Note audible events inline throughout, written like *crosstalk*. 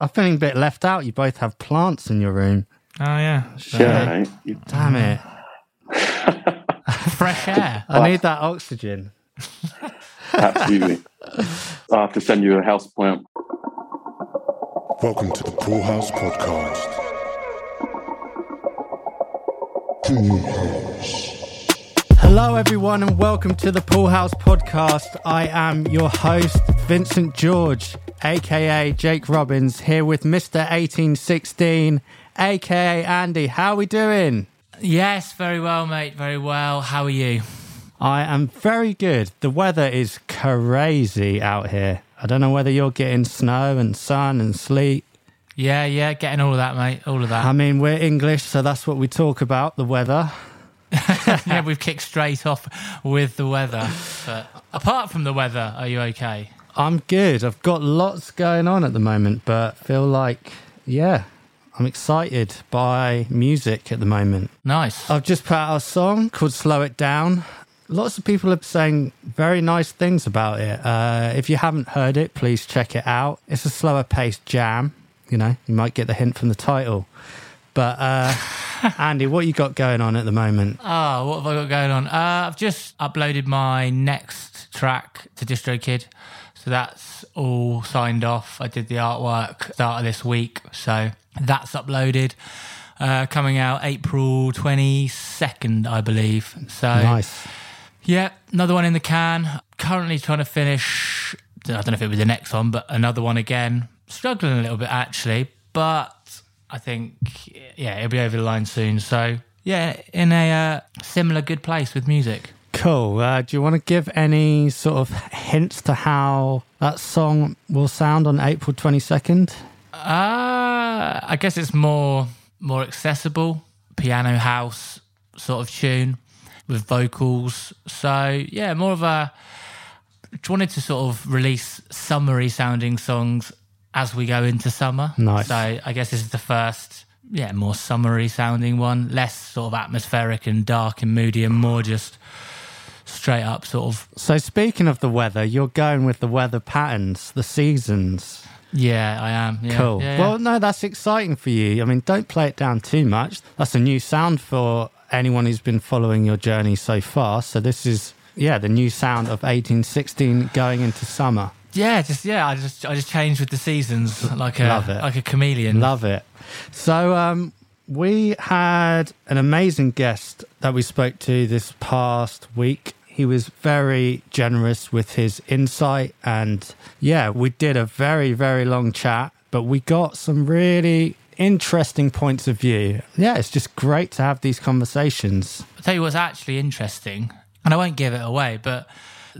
I'm feeling a bit left out. You both have plants in your room. Oh yeah, Yeah, mate. You- Damn it. *laughs* fresh air. I need that oxygen. absolutely. *laughs* I have to send you a house plant. Welcome to the Pool House Podcast. Pool House. Hello, everyone, and welcome to the Pool House Podcast. I am your host, Vincent George, aka Jake Robbins, here with Mr. 1816, aka Andy. How are we doing? Yes, very well, mate. Very well. How are you? I am very good. The weather is crazy out here. I don't know whether you're getting snow and sun and sleet. Yeah, yeah, getting all of that, mate. All of that. I mean, we're English, so that's what we talk about the weather. *laughs* yeah, we've kicked straight off with the weather. But apart from the weather, are you okay? I'm good. I've got lots going on at the moment, but feel like, yeah, I'm excited by music at the moment. Nice. I've just put out a song called Slow It Down. Lots of people are saying very nice things about it. Uh, if you haven't heard it, please check it out. It's a slower paced jam. You know, you might get the hint from the title. But uh, *laughs* Andy, what you got going on at the moment? Oh, what have I got going on? Uh, I've just uploaded my next track to DistroKid. So that's all signed off. I did the artwork start of this week. So that's uploaded. Uh, coming out April 22nd, I believe. So Nice. Yeah, another one in the can. Currently trying to finish. I don't know if it was the next one, but another one again. Struggling a little bit actually, but I think yeah, it'll be over the line soon. So yeah, in a uh, similar good place with music. Cool. Uh, do you want to give any sort of hints to how that song will sound on April 22nd? Uh, I guess it's more more accessible, piano house sort of tune with vocals. So yeah, more of a wanted to sort of release summery sounding songs as we go into summer. Nice. So I guess this is the first, yeah, more summery sounding one, less sort of atmospheric and dark and moody, and more just straight up sort of So, speaking of the weather, you're going with the weather patterns, the seasons. yeah, I am. Yeah, Cool. yeah, yeah. Well, no, that's exciting for you. I mean, don't play it down too much. That's a new sound for anyone who's been following your journey so far. So, this is, yeah, the new sound of 1816 going into summer. Yeah, just yeah, I just I just changed with the seasons like a Love it. like a chameleon. Love it. So, um, we had an amazing guest that we spoke to this past week. He was very generous with his insight, and yeah, we did a very, very long chat, but we got some really interesting points of view. Yeah, it's just great to have these conversations. I'll tell you what's actually interesting, and I won't give it away, but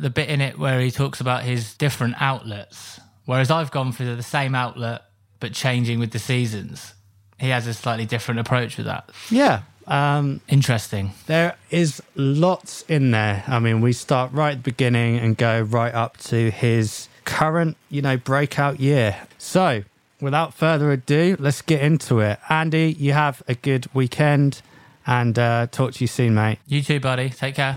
the bit in it where he talks about his different outlets, whereas I've gone for the same outlet but changing with the seasons. He has a slightly different approach with that. Yeah. Um, Interesting. There is lots in there. I mean, we start right at the beginning and go right up to his current, you know, breakout year. So, without further ado, let's get into it. Andy, you have a good weekend and uh, talk to you soon, mate. You too, buddy. Take care.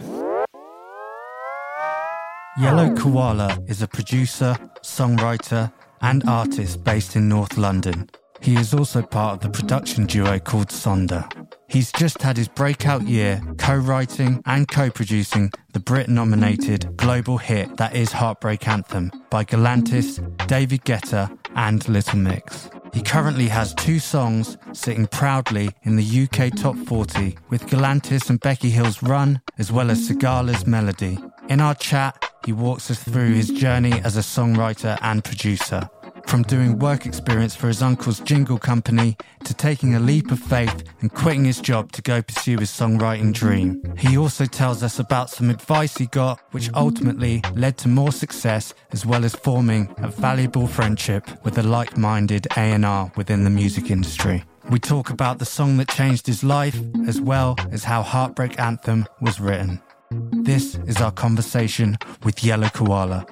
Yellow oh. Koala is a producer, songwriter, and artist based in North London. He is also part of the production duo called Sondr. He's just had his breakout year co writing and co producing the Brit nominated global hit that is Heartbreak Anthem by Galantis, David Guetta, and Little Mix. He currently has two songs sitting proudly in the UK top 40 with Galantis and Becky Hill's Run, as well as Sigala's Melody. In our chat, he walks us through his journey as a songwriter and producer. From doing work experience for his uncle's jingle company to taking a leap of faith and quitting his job to go pursue his songwriting dream. He also tells us about some advice he got, which ultimately led to more success as well as forming a valuable friendship with a like-minded A&R within the music industry. We talk about the song that changed his life as well as how Heartbreak Anthem was written. This is our conversation with Yellow Koala.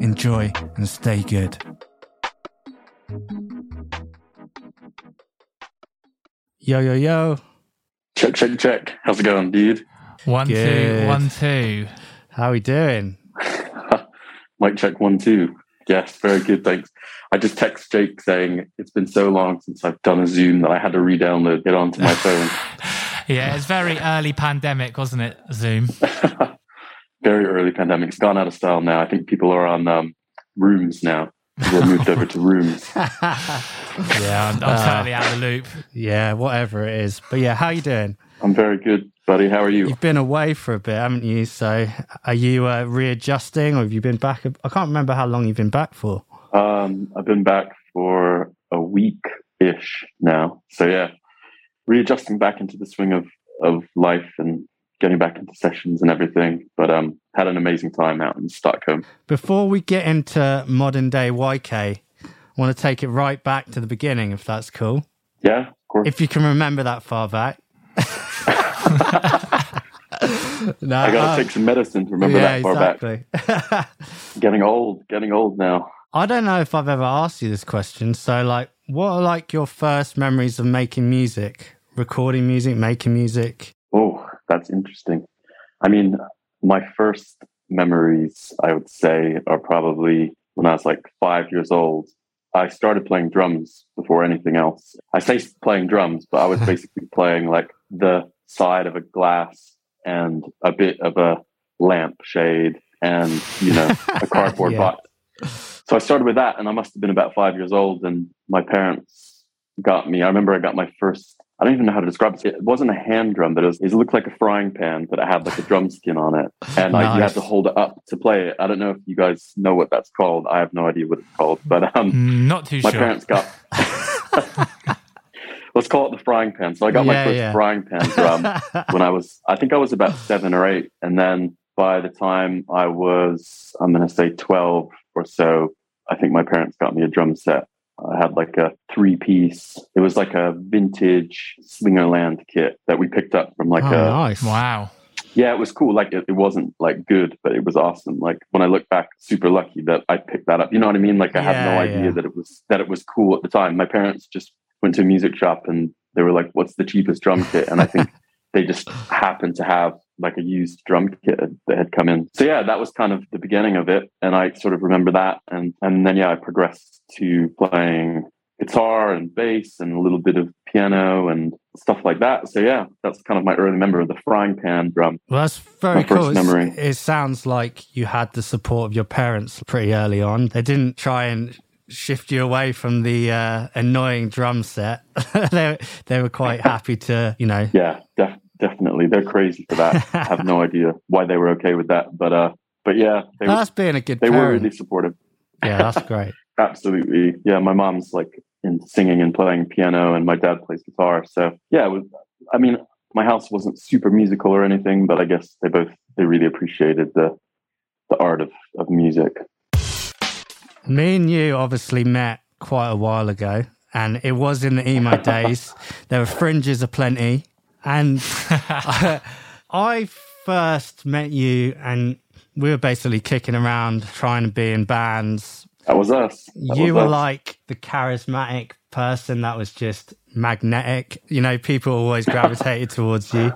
Enjoy and stay good. Yo, yo, yo. Check, check, check. How's it going, dude? One, two, Good. one, two. How we doing? *laughs* Mic check one, two. Yes, very good, thanks. I just text Jake saying it's been so long since I've done a Zoom that I had to re-download it onto my *laughs* phone. Yeah, it's very early pandemic, wasn't it? Zoom. *laughs* Very early pandemic. It's gone out of style now. I think people are on um, rooms now. People have moved over to rooms. *laughs* Yeah, I'm, I'm totally out of the loop. yeah, whatever it is. But yeah, how you doing? I'm very good, buddy. How are you? You've been away for a bit, haven't you? So are you uh, readjusting or have you been back? I can't remember how long you've been back for. Um, I've been back for a week ish now. So yeah, readjusting back into the swing of, of life and getting back into sessions and everything. But um, had an amazing time out in Stockholm. Before we get into modern day YK, I want to take it right back to the beginning, if that's cool. Yeah, of course. If you can remember that far back. *laughs* no, I gotta take some medicine to remember yeah, that far back. *laughs* Getting old, getting old now. I don't know if I've ever asked you this question. So, like, what are like your first memories of making music, recording music, making music? Oh, that's interesting. I mean, my first memories, I would say, are probably when I was like five years old. I started playing drums before anything else. I say playing drums, but I was *laughs* basically playing like the side of a glass and a bit of a lampshade and, you know, a *laughs* cardboard Yeah. box. So I started with that and I must have been about five years old and my parents got me. I remember I got my first, I don't even know how to describe it. It wasn't a hand drum, but it, was, it looked like a frying pan, but it had like a drum skin on it. And like, you had to hold it up to play it. I don't know if you guys know what that's called. I have no idea what it's called, but um, Mm, Not too my sure. parents got. *laughs* Let's call it the frying pan. So I got my first yeah. frying pan drum *laughs* when I was, I think I was about seven or eight. And then by the time I was, I'm going to say 12 or so, I think my parents got me a drum set. I had like a three piece, it was like a vintage Slingerland kit that we picked up from like oh, a, nice. Wow. yeah, it was cool. Like it, it wasn't like good, but it was awesome. Like when I look back, super lucky that I picked that up. You know what I mean? Like I had no idea yeah. that it was that it was cool at the time. My parents just went to a music shop and they were like, "What's the cheapest drum kit?" And I think they just happened to have like a used drum kit that had come in. So yeah, that was kind of the beginning of it, and I sort of remember that. And and then yeah, I progressed to playing guitar and bass and a little bit of piano and stuff like that. So yeah, that's kind of my early memory of the frying pan drum. Well, that's very cool. Memory. It sounds like you had the support of your parents pretty early on. They didn't try and shift you away from the uh, annoying drum set. *laughs* they they were quite happy to, you know. Yeah, def- definitely. They're crazy for that. *laughs* I have no idea why they were okay with that, but uh, but yeah, they were, That's being a good they were really supportive. Yeah, that's great. *laughs* Absolutely, yeah. My mom's like in singing and playing piano, and my dad plays guitar. So yeah, it was. I mean, my house wasn't super musical or anything, but I guess they both they really appreciated the the art of of music. Me and you obviously met quite a while ago, and it was in the emo *laughs* days. There were fringes aplenty, and *laughs* I first met you, and we were basically kicking around trying to be in bands. That was us. That you was were us. like the charismatic person that was just magnetic. You know, people always gravitated towards you.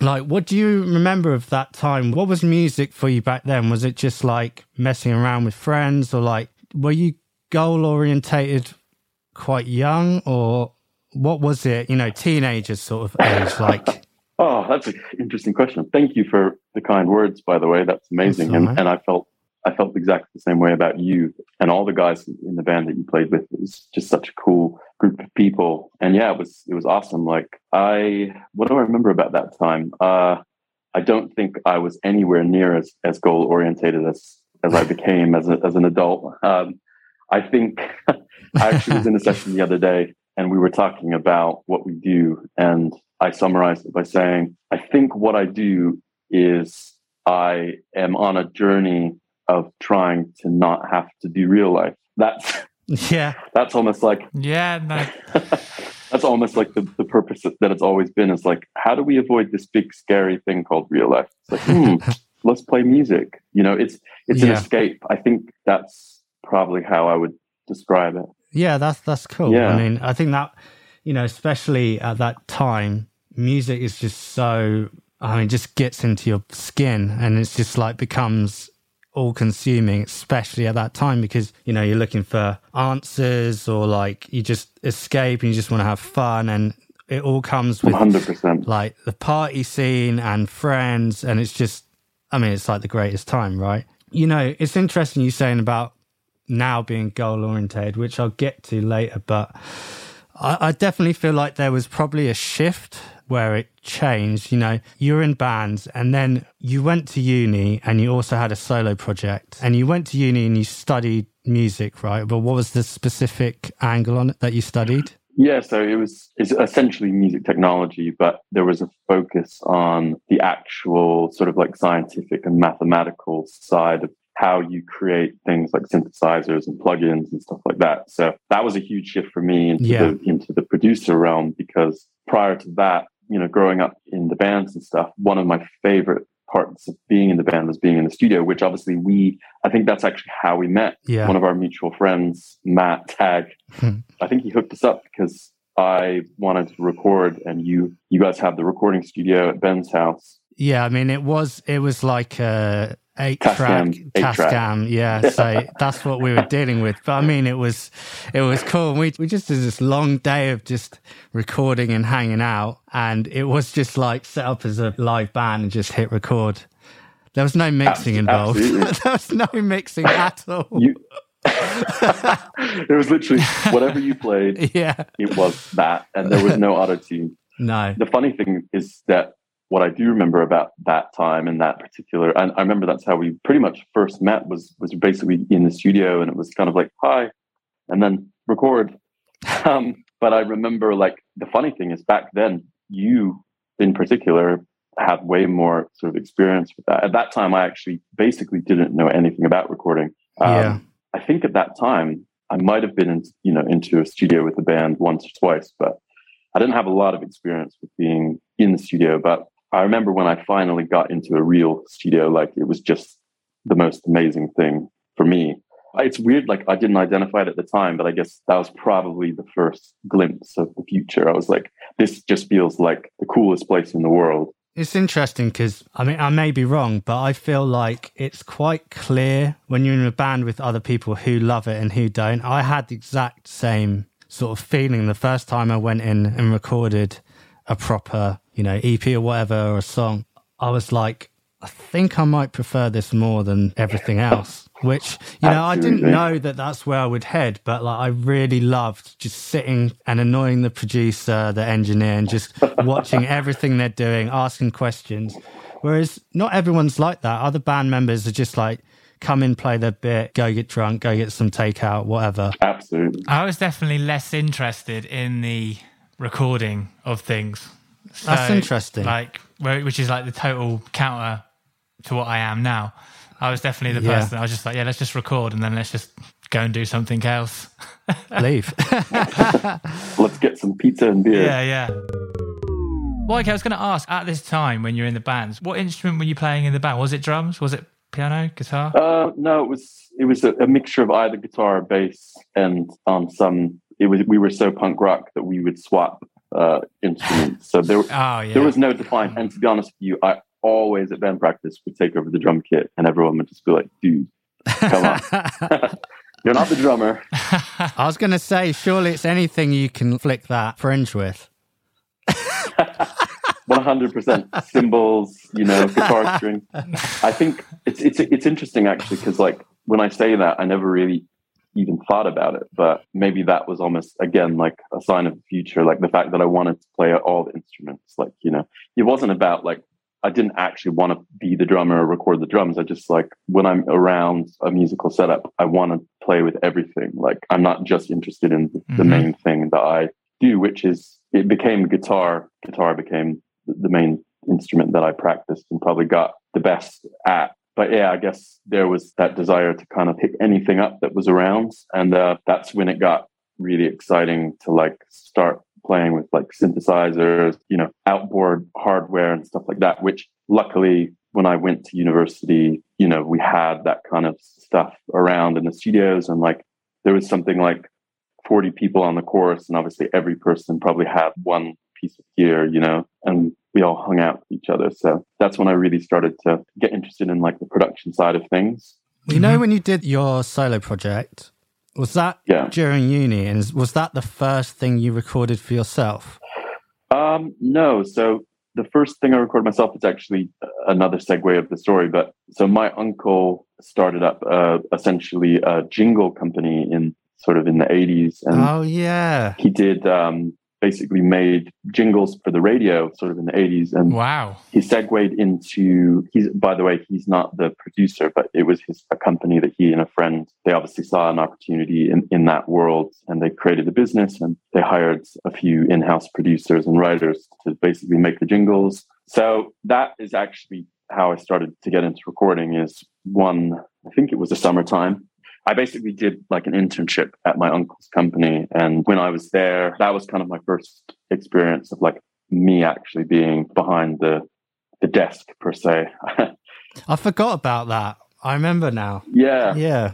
Like, what do you remember of that time? What was music for you back then? Was it just like messing around with friends, or like were you goal orientated quite young, or what was it? You know, teenagers sort of age. Like, Oh, that's an interesting question. Thank you for the kind words, by the way. That's amazing. That's all right. and, and I felt I felt exactly the same way about you and all the guys in the band that you played with. It was just such a cool group of people. And yeah, it was it was awesome. Like I what do I remember about that time? Uh I don't think I was anywhere near as, as goal orientated as as I became as a, as an adult. Um, I think *laughs* I actually was in a session the other day and we were talking about what we do and I summarized it by saying, I think what I do is I am on a journey of trying to not have to do real life. That's *laughs* yeah, that's almost like Yeah, no. *laughs* that's almost like the, the purpose that it's always been is like how do we avoid this big scary thing called real life? It's like, hmm, let's play music. You know, it's it's an escape. I think that's probably how I would describe it. Yeah, that's that's cool. Yeah. I mean, I think that you know, especially at that time, music is just so. I mean, just gets into your skin, and it's just like becomes all consuming, especially at that time, because, you know, you're looking for answers or like you just escape and you just want to have fun. And it all comes with 100%. like the party scene and friends. And it's just, I mean, it's like the greatest time, right? You know, it's interesting you saying about now being goal oriented, which I'll get to later, but I, I definitely feel like there was probably a shift where it changed. You know, you were in bands and then you went to uni and you also had a solo project and you went to uni and you studied music, right? But what was the specific angle on it that you studied? Yeah, so it was it's essentially music technology, but there was a focus on the actual sort of like scientific and mathematical side of how you create things like synthesizers and plugins and stuff like that. So that was a huge shift for me into Yeah. the into the producer realm because prior to that, you know, growing up in the bands and stuff, one of my favorite parts of being in the band was being in the studio, which obviously we I think that's actually how we met. Yeah. One of our mutual friends, Matt Tag, Hmm. I think he hooked us up because I wanted to record and you you guys have the recording studio at Ben's house. Yeah, I mean, it was it was like a eight track. Tascam. Yeah, so *laughs* that's what we were dealing with. But I mean, it was it was cool. We we just did this long day of just recording and hanging out, and it was just like set up as a live band and just hit record. There was no mixing involved. *laughs* there was no mixing *laughs* at all. You it was literally whatever you played, yeah, it was that, and there was no auto tune. no, The funny thing is that what I do remember about that time and that particular, and I remember that's how we pretty much first met was was basically in the studio, and it was kind of like hi, and then record. *laughs* Um, but I remember like the funny thing is back then you in particular had way more sort of experience with that. At that time, I actually basically didn't know anything about recording. Um, Yeah. I think at that time I might have been in, you know into a studio with the band once or twice, but I didn't have a lot of experience with being in the studio. But I remember when I finally got into a real studio, like it was just the most amazing thing for me. It's weird, like I didn't identify it at the time, but I guess that was probably the first glimpse of the future. I was like, this just feels like the coolest place in the world. It's interesting because I mean I may be wrong, but I feel like it's quite clear when you're in a band with other people who love it and who don't. I had the exact same sort of feeling the first time I went in and recorded a proper, you know, EP or whatever or a song. I was like, I think I might prefer this more than everything else. Which you know I didn't know that that's where I would head, but like I really loved just sitting and annoying the producer, the engineer, and just *laughs* watching everything they're doing, asking questions. Whereas not everyone's like that. Other band members are just like come in, play their bit, go get drunk, go get some takeout, whatever. Absolutely. I was definitely less interested in the recording of things. That's interesting. Like, where- which is like the total counter to what I am now. I was definitely the Yeah. person. I was just like, yeah, let's just record and then let's just go and do something else. *laughs* Leave. *laughs* Let's get some pizza and beer. Yeah, yeah. Well, okay, I was going to ask at this time when you're in the bands, what instrument were you playing in the band? Was it drums? Was it piano, guitar? Uh, no, it was it was a, a mixture of either guitar, or bass, and on some. It was we were so punk rock that we would swap uh, instruments. So there *sighs* Oh, yeah. there was no defined. And to be honest with you, I always at band practice would take over the drum kit, and everyone would just be like, "Dude, come on, *laughs* *laughs* you're not the drummer." *laughs* I was going to say, surely it's anything you can flick that fringe with. One hundred percent cymbals, you know, guitar string. I think it's it's it's interesting actually because like when I say that, I never really even thought about it, but maybe that was almost again like a sign of the future, like the fact that I wanted to play all the instruments. Like you know, it wasn't about like I didn't actually want to be the drummer or record the drums. I just like when I'm around a musical setup, I want to play with everything. Like I'm not just interested in the, the Mhm. main thing that I do, which is it became guitar. Guitar became the the main instrument that I practiced and probably got the best at. But yeah, I guess there was that desire to kind of pick anything up that was around, and uh, that's when it got really exciting to like start playing with like synthesizers, you know, outboard hardware and stuff like that. Which luckily, when I went to university, you know, we had that kind of stuff around in the studios, and like there was something like 40 people on the course, and obviously every person probably had one piece of gear, you know, and we all hung out with each other. So that's when I really started to get interested in like the production side of things. You know, when you did your solo project, was that Yeah. during uni? And was that the first thing you recorded for yourself? Um, no. So the first thing I recorded myself is actually another segue of the story. But so my uncle started up uh, essentially a jingle company in sort of in the 80s. And Oh, yeah. he did um, basically made jingles for the radio sort of in the 80s. And Wow. he segued into he's by the way he's not the producer but it was his a company that he and a friend they obviously saw an opportunity in, in that world and they created a business and they hired a few in-house producers and writers to basically make the jingles so that is actually how i started to get into recording is one i think it was the summertime I basically did like an internship at my uncle's company. And when I was there, that was kind of my first experience of like me actually being behind the the desk per se. *laughs* I forgot about that. I remember now. yeah, Yeah.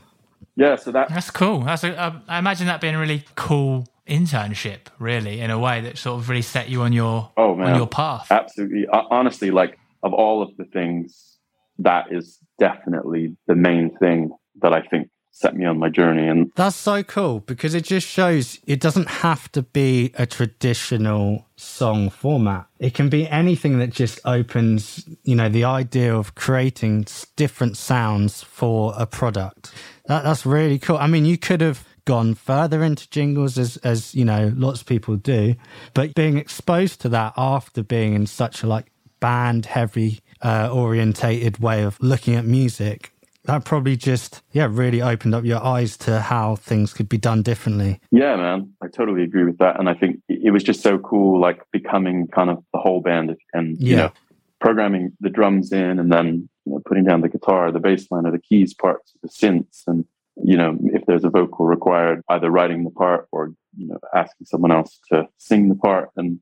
yeah. So that That's cool. That's a, uh, I imagine that being a really cool internship, really, in a way that sort of really set you on your oh man, on your path. absolutely. Uh, honestly, like of all of the things, that is definitely the main thing that I think set me on my journey. And That's so cool because it just shows it doesn't have to be a traditional song format. It can be anything that just opens, you know, the idea of creating different sounds for a product. That, that's really cool. I mean, you could have gone further into jingles as, as, you know, lots of people do, but being exposed to that after being in such a like band heavy, uh, orientated way of looking at music that probably just yeah really opened up your eyes to how things could be done differently yeah, man, I totally agree with that. And I think it was just so cool, like becoming kind of the whole band and you Yeah. know programming the drums in and then you know, putting down the guitar, the bass line, or the keys parts, the synths, and you know if there's a vocal required, either writing the part or you know asking someone else to sing the part. And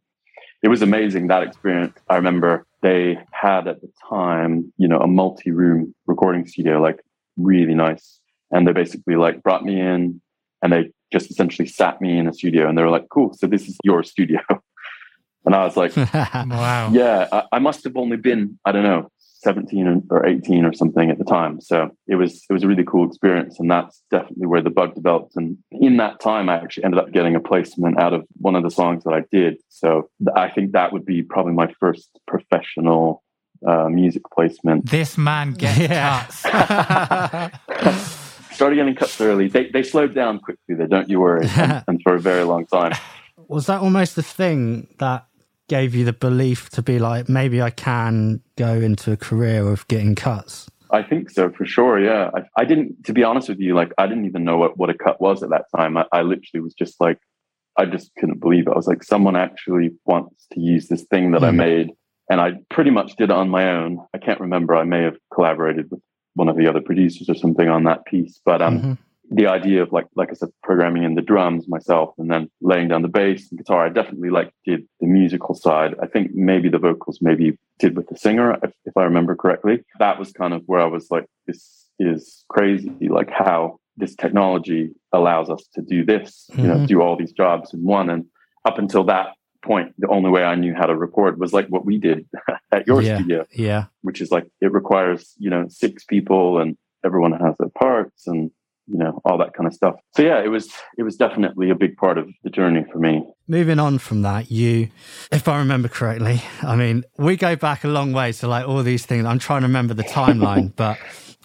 it was amazing that experience. I remember they had at the time, you know, a multi-room recording studio, like really nice, and they basically like brought me in and they just essentially sat me in a studio and they were like, "Cool, so this is your studio." *laughs* And I was like, *laughs* Wow. yeah, I, I must have only been, I don't know, 17 or 18 or something at the time. So it was, it was a really cool experience. And that's definitely where the bug developed. And in that time, I actually ended up getting a placement out of one of the songs that I did. So I think that would be probably my first professional uh, music placement. This man gets Yeah. cuts. *laughs* *laughs* Started getting cuts early. They, they slowed down quickly, though, don't you worry. and, and for a very long time. was that almost the thing that gave you the belief to be like maybe i can go into a career of getting cuts I think so for sure. Yeah, I, I didn't, to be honest with you, like I didn't even know what, what a cut was at that time. I, I literally was just like, I just couldn't believe it. I was like, someone actually wants to use this thing that I Mhm. made, and I pretty much did it on my own. I can't remember. I may have collaborated with one of the other producers or something on that piece, but um, Mhm. The idea of like, like I said, programming in the drums myself and then laying down the bass and guitar, I definitely like did the musical side. I think maybe the vocals maybe did with the singer, if, if I remember correctly. That was kind of where I was like, this is crazy, like how this technology allows us to do this, you know, Mhm. do all these jobs in one. And up until that point, the only way I knew how to record was like what we did *laughs* at your Yeah. studio yeah which is like it requires you know six people and everyone has their parts and you know all that kind of stuff. So yeah it was it was definitely a big part of the journey for me. Moving on from that you if i remember correctly i mean we go back a long way to like all these things. I'm trying to remember the timeline *laughs* but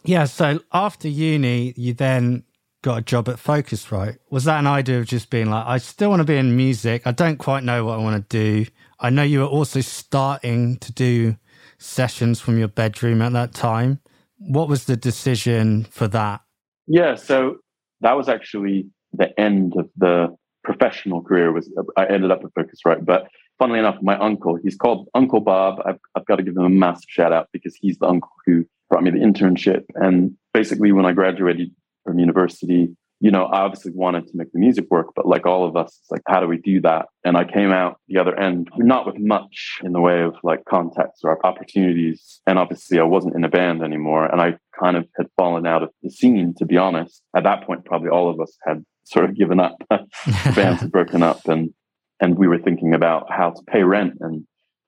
yeah so after uni you then got a job at focusrite was that an idea of just being like i still want to be in music. I don't quite know what i want to do. I know you were also starting to do sessions from your bedroom at that time. What was the decision for that yeah so that was actually the end of the professional career was i ended up at focusrite but funnily enough my uncle he's called uncle bob. I've, I've got to give him a massive shout out because he's the uncle who brought me the internship. And basically when i graduated from university you know i obviously wanted to make the music work but like all of us it's like how do we do that? And i came out the other end not with much in the way of like contacts or opportunities. And obviously i wasn't in a band anymore and i kind of had fallen out of the scene to be honest. At that point probably all of us had sort of given up. The *laughs* *laughs* bands had broken up and and we were thinking about how to pay rent and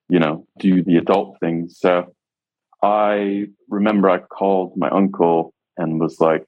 you know do the adult things. So i remember i called my uncle and was like,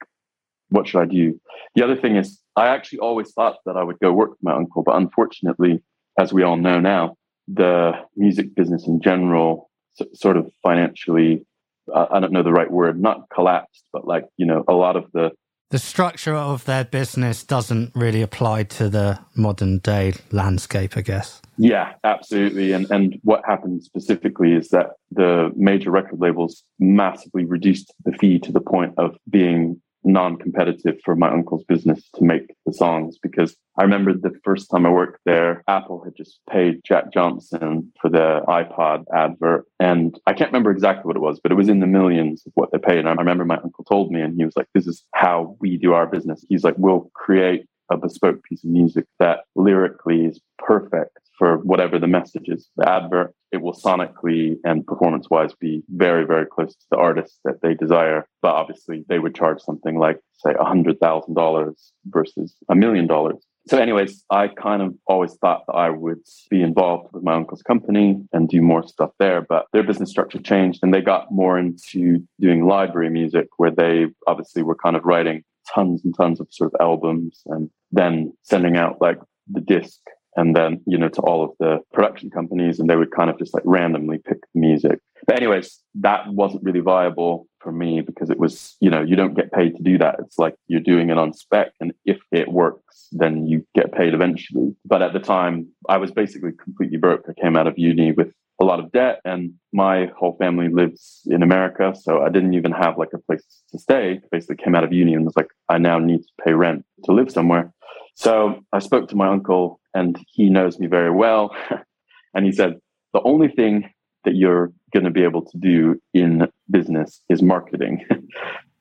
what should I do? The other thing is, I actually always thought that I would go work with my uncle, but unfortunately, as we all know now, the music business in general sort of financially, uh, I don't know the right word, not collapsed, but like, you know, a lot of the the structure of their business doesn't really apply to the modern day landscape, I guess. Yeah, absolutely. And and what happened specifically is that the major record labels massively reduced the fee to the point of being non-competitive for my uncle's business to make the songs because I remember the first time I worked there, Apple had just paid Jack Johnson for the iPod advert. And I can't remember exactly what it was, but it was in the millions of what they paid. And I remember my uncle told me, and he was like, This is how we do our business. He's like, We'll create a bespoke piece of music that lyrically is perfect for whatever the message is. The advert, it will sonically and performance wise be very, very close to the artist that they desire. But obviously, they would charge something like, say, $100,000 versus a million dollars. So, anyways, I kind of always thought that I would be involved with my uncle's company and do more stuff there. But their business structure changed and they got more into doing library music, where they obviously were kind of writing tons and tons of sort of albums and then sending out like the disc and then you know to all of the production companies and they would kind of just like randomly pick the music. But anyways that wasn't really viable for me because it was you know you don't get paid to do that. It's like you're doing it on spec and if it works then you get paid eventually. But at the time i was basically completely broke. I came out of uni with a lot of debt and my whole family lives in america so i didn't even have like a place to stay basically came out of uni and was like i now need to pay rent to live somewhere so I spoke to my uncle, and he knows me very well. *laughs* and he said, The only thing that you're going to be able to do in business is marketing. *laughs*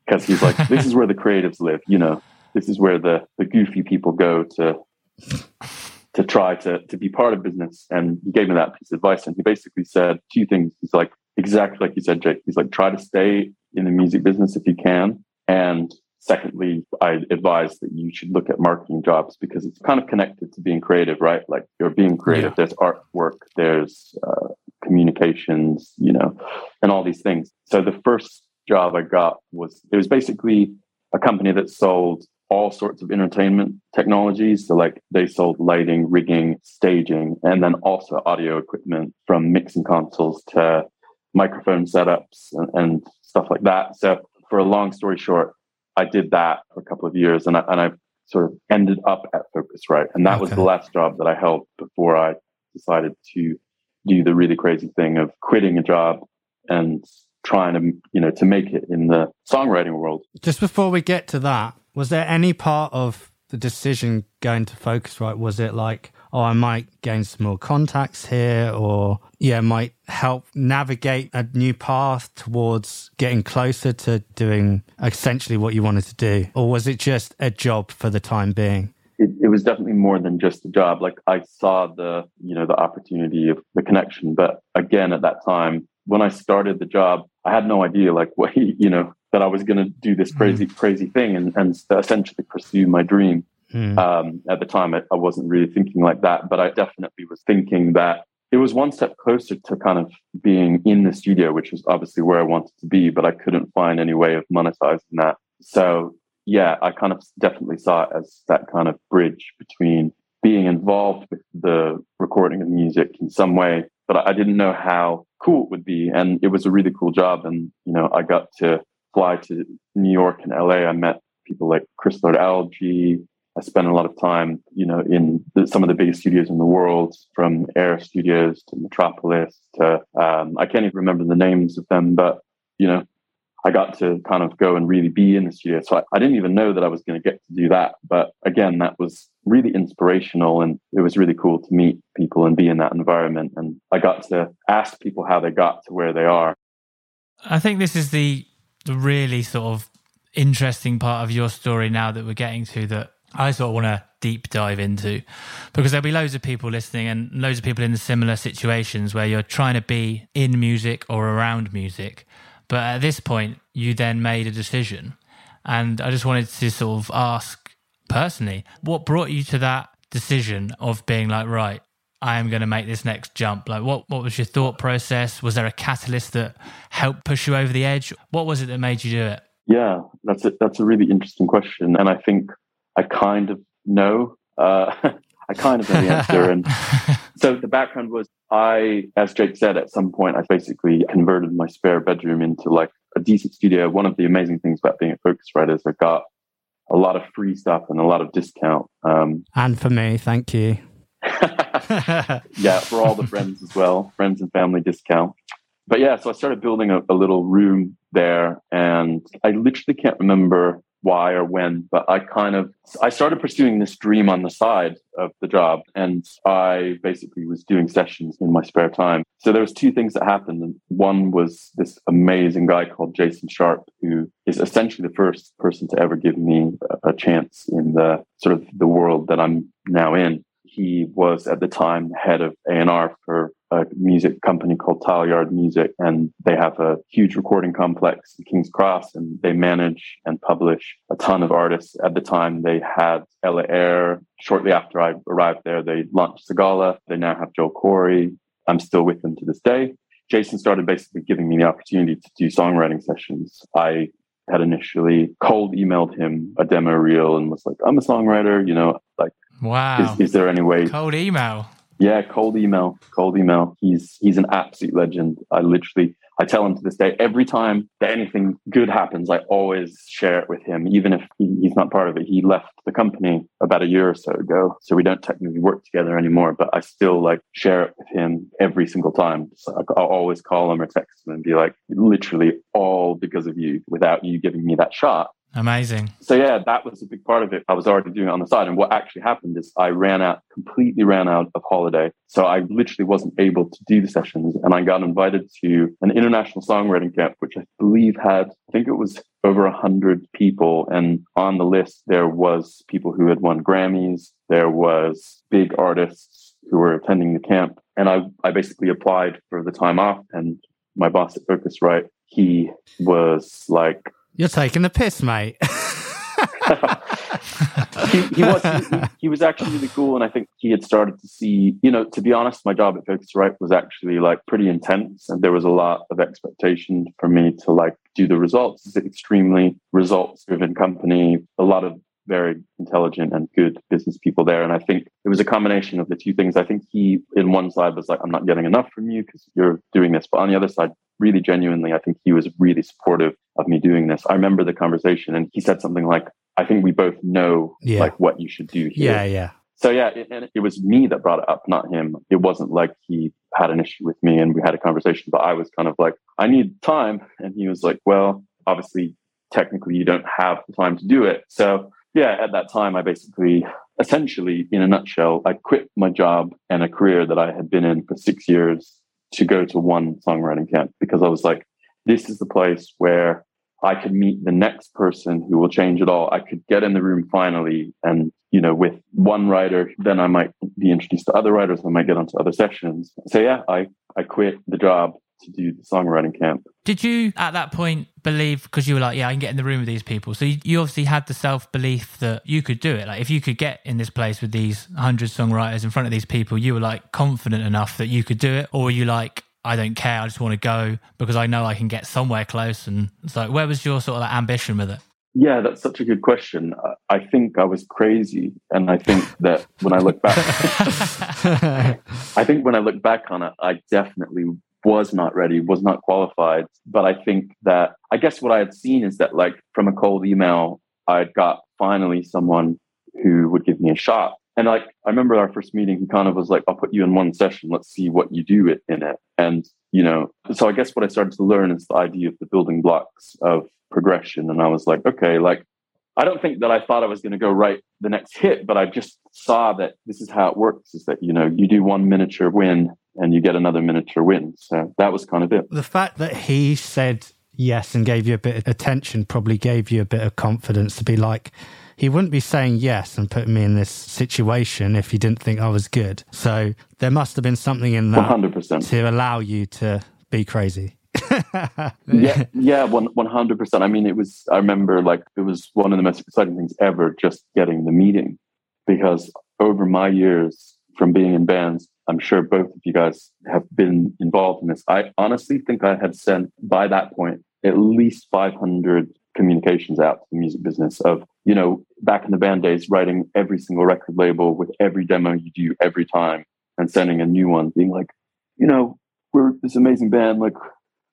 Because he's like, This is where the *laughs* creatives live, you know, this is where the, the goofy people go to. To try to, to be part of business. And he gave me that piece of advice. And he basically said two things. He's like, exactly like you said, Jake. He's like, try to stay in the music business if you can. And Secondly, I advise that you should look at marketing jobs because it's kind of connected to being creative, right? Like you're being creative. Yeah. There's artwork, there's uh, communications, you know, and all these things. So the first job I got was it was basically a company that sold all sorts of entertainment technologies. So like they sold lighting, rigging, staging, and then also audio equipment from mixing consoles to microphone setups and, and stuff like that. So for a long story short, I did that for a couple of years and I, and I sort of ended up at Focusrite. And that okay. was the last job that I held before I decided to do the really crazy thing of quitting a job and trying to, you know, to make it in the songwriting world. Just before we get to that, was there any part of the decision going to Focusrite? Was it like, oh, I might gain some more contacts here, or yeah, might help navigate a new path towards getting closer to doing essentially what you wanted to do? Or was it just a job for the time being? It, it, was definitely more than just a job. Like I saw the, you know, the opportunity of the connection. But again, at that time, when I started the job, I had no idea, like, *laughs* what, you know, that I was going to do this crazy, mm. crazy thing and, and essentially pursue my dream. Mm. Um, at the time, I, I wasn't really thinking like that, but I definitely was thinking that it was one step closer to kind of being in the studio, which was obviously where I wanted to be, but I couldn't find any way of monetizing that. So, yeah, I kind of definitely saw it as that kind of bridge between being involved with the recording of music in some way, but I didn't know how cool it would be. And it was a really cool job. And, you know, I got to fly to New York and LA. I met people like Chris Lord-Alge, I spent a lot of time, you know, in the, some of the biggest studios in the world, from Air Studios to Metropolis to um, I can't even remember the names of them, but you know, I got to kind of go and really be in the studio. So I, I didn't even know that I was going to get to do that. But again, that was really inspirational, and it was really cool to meet people and be in that environment. And I got to ask people how they got to where they are. I think this is the the really sort of interesting part of your story now that we're getting to that I sort of want to deep dive into because there'll be loads of people listening and loads of people in similar situations where you're trying to be in music or around music. But at this point, you then made a decision. And I just wanted to sort of ask personally, what brought you to that decision of being like, right, I am going to make this next jump? Like, what, what was your thought process? Was there a catalyst that helped push you over the edge? What was it that made you do it? Yeah, that's a, that's a really interesting question, and I think I kind of know. Uh, *laughs* I kind of know the answer, and *laughs* so the background was I, as Jake said, at some point I basically converted my spare bedroom into like a decent studio. One of the amazing things about being a Focusrite is I got a lot of free stuff and a lot of discount. Um, and for me, thank you. *laughs* yeah, for all the friends as well, friends and family discount. But yeah, so I started building a, a little room there, and I literally can't remember why or when, but I kind of I started pursuing this dream on the side of the job, and I basically was doing sessions in my spare time. So there was two things that happened, and one was this amazing guy called Jason Sharp, who is essentially the first person to ever give me a, a chance in the sort of the world that I'm now in he was at the time head of A&R for a music company called Tileyard Music, and they have a huge recording complex in King's Cross, and they manage and publish a ton of artists. At the time, they had Ella Eyre. Shortly after I arrived there, they launched Sigala. They now have Joel Corry. I'm still with them to this day. Jason started basically giving me the opportunity to do songwriting sessions. I had initially cold emailed him a demo reel and was like, I'm a songwriter, you know, like Wow. Is, is, there any way? Cold email. Yeah, cold email. Cold email. He's he's an absolute legend. I literally I tell him to this day every time that anything good happens, I always share it with him, even if he, he's not part of it. He left the company about a year or so ago, so we don't technically work together anymore. But I still like share it with him every single time. So I'll always call him or text him and be like, literally all because of you. Without you giving me that shot, Amazing. So yeah, that was a big part of it. I was already doing it on the side. And what actually happened is I ran out, completely ran out of holiday. So I literally wasn't able to do the sessions. And I got invited to an international songwriting camp, which I believe had, I think it was over a hundred people. And on the list, there was people who had won Grammys. There was big artists who were attending the camp. And I, I basically applied for the time off and my boss at Focusrite, he was like, you're taking the piss, mate. *laughs* he, he, was he, he, was actually really cool, and I think he had started to see. You know, to be honest, my job at Focusrite was actually like pretty intense, and there was a lot of expectation for me to like do the results. It's an extremely results-driven company. A lot of very intelligent and good business people there. And I think it was a combination of the two things. I think he, in one side, was like, I'm not getting enough from you because you're doing this. But on the other side, really genuinely, I think he was really supportive of me doing this. I remember the conversation and he said something like, I think we both know yeah. like what you should do here. Yeah, yeah. So yeah, it, and it was me that brought it up, not him. It wasn't like he had an issue with me and we had a conversation, but I was kind of like, I need time. And he was like, well, obviously, technically you don't have the time to do it. So yeah, at that time, I basically, essentially, in a nutshell, I quit my job and a career that I had been in for six years to go to one songwriting camp because I was like, this is the place where I could meet the next person who will change it all. I could get in the room finally and, you know, with one writer, then I might be introduced to other writers. I might get onto other sessions. So yeah, I, I quit the job to do the songwriting camp. Did you at that point believe because you were like, yeah, I can get in the room with these people? So you, you obviously had the self belief that you could do it. Like if you could get in this place with these hundred songwriters in front of these people, you were like confident enough that you could do it, or were you like? I don't care. I just want to go because I know I can get somewhere close. And it's like, where was your sort of like ambition with it? Yeah, that's such a good question. I think I was crazy, and I think *laughs* that when I look back, *laughs* *laughs* I think when I look back on it, I definitely was not ready, was not qualified. But I think that I guess what I had seen is that like from a cold email, I got finally someone who would give me a shot. And like I remember our first meeting, he kind of was like, I'll put you in one session, let's see what you do it in it. And, you know, so I guess what I started to learn is the idea of the building blocks of progression. And I was like, okay, like I don't think that I thought I was going to go write the next hit, but I just saw that this is how it works is that, you know, you do one miniature win and you get another miniature win. So that was kind of it. The fact that he said yes and gave you a bit of attention probably gave you a bit of confidence to be like, he wouldn't be saying yes and putting me in this situation if he didn't think I was good. So there must have been something in that 100%. to allow you to be crazy. *laughs* yeah, yeah, one one hundred percent. I mean, it was. I remember like it was one of the most exciting things ever, just getting the meeting, because over my years from being in bands, I'm sure both of you guys have been involved in this. I honestly think I had sent by that point at least 500 communications out to the music business of, you know, back in the band days, writing every single record label with every demo you do every time and sending a new one, being like, you know, we're this amazing band, like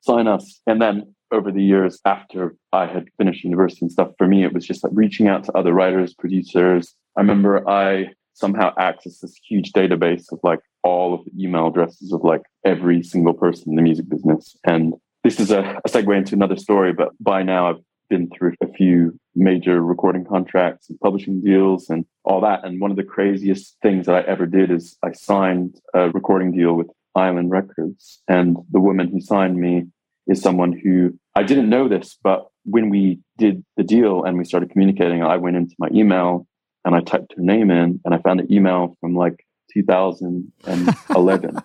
sign us. And then over the years after I had finished university and stuff, for me, it was just like reaching out to other writers, producers. I remember I somehow accessed this huge database of like all of the email addresses of like every single person in the music business. And this is a, a segue into another story, but by now I've been through a few major recording contracts and publishing deals and all that. And one of the craziest things that I ever did is I signed a recording deal with Island Records. And the woman who signed me is someone who I didn't know this, but when we did the deal and we started communicating, I went into my email and I typed her name in and I found an email from like 2011.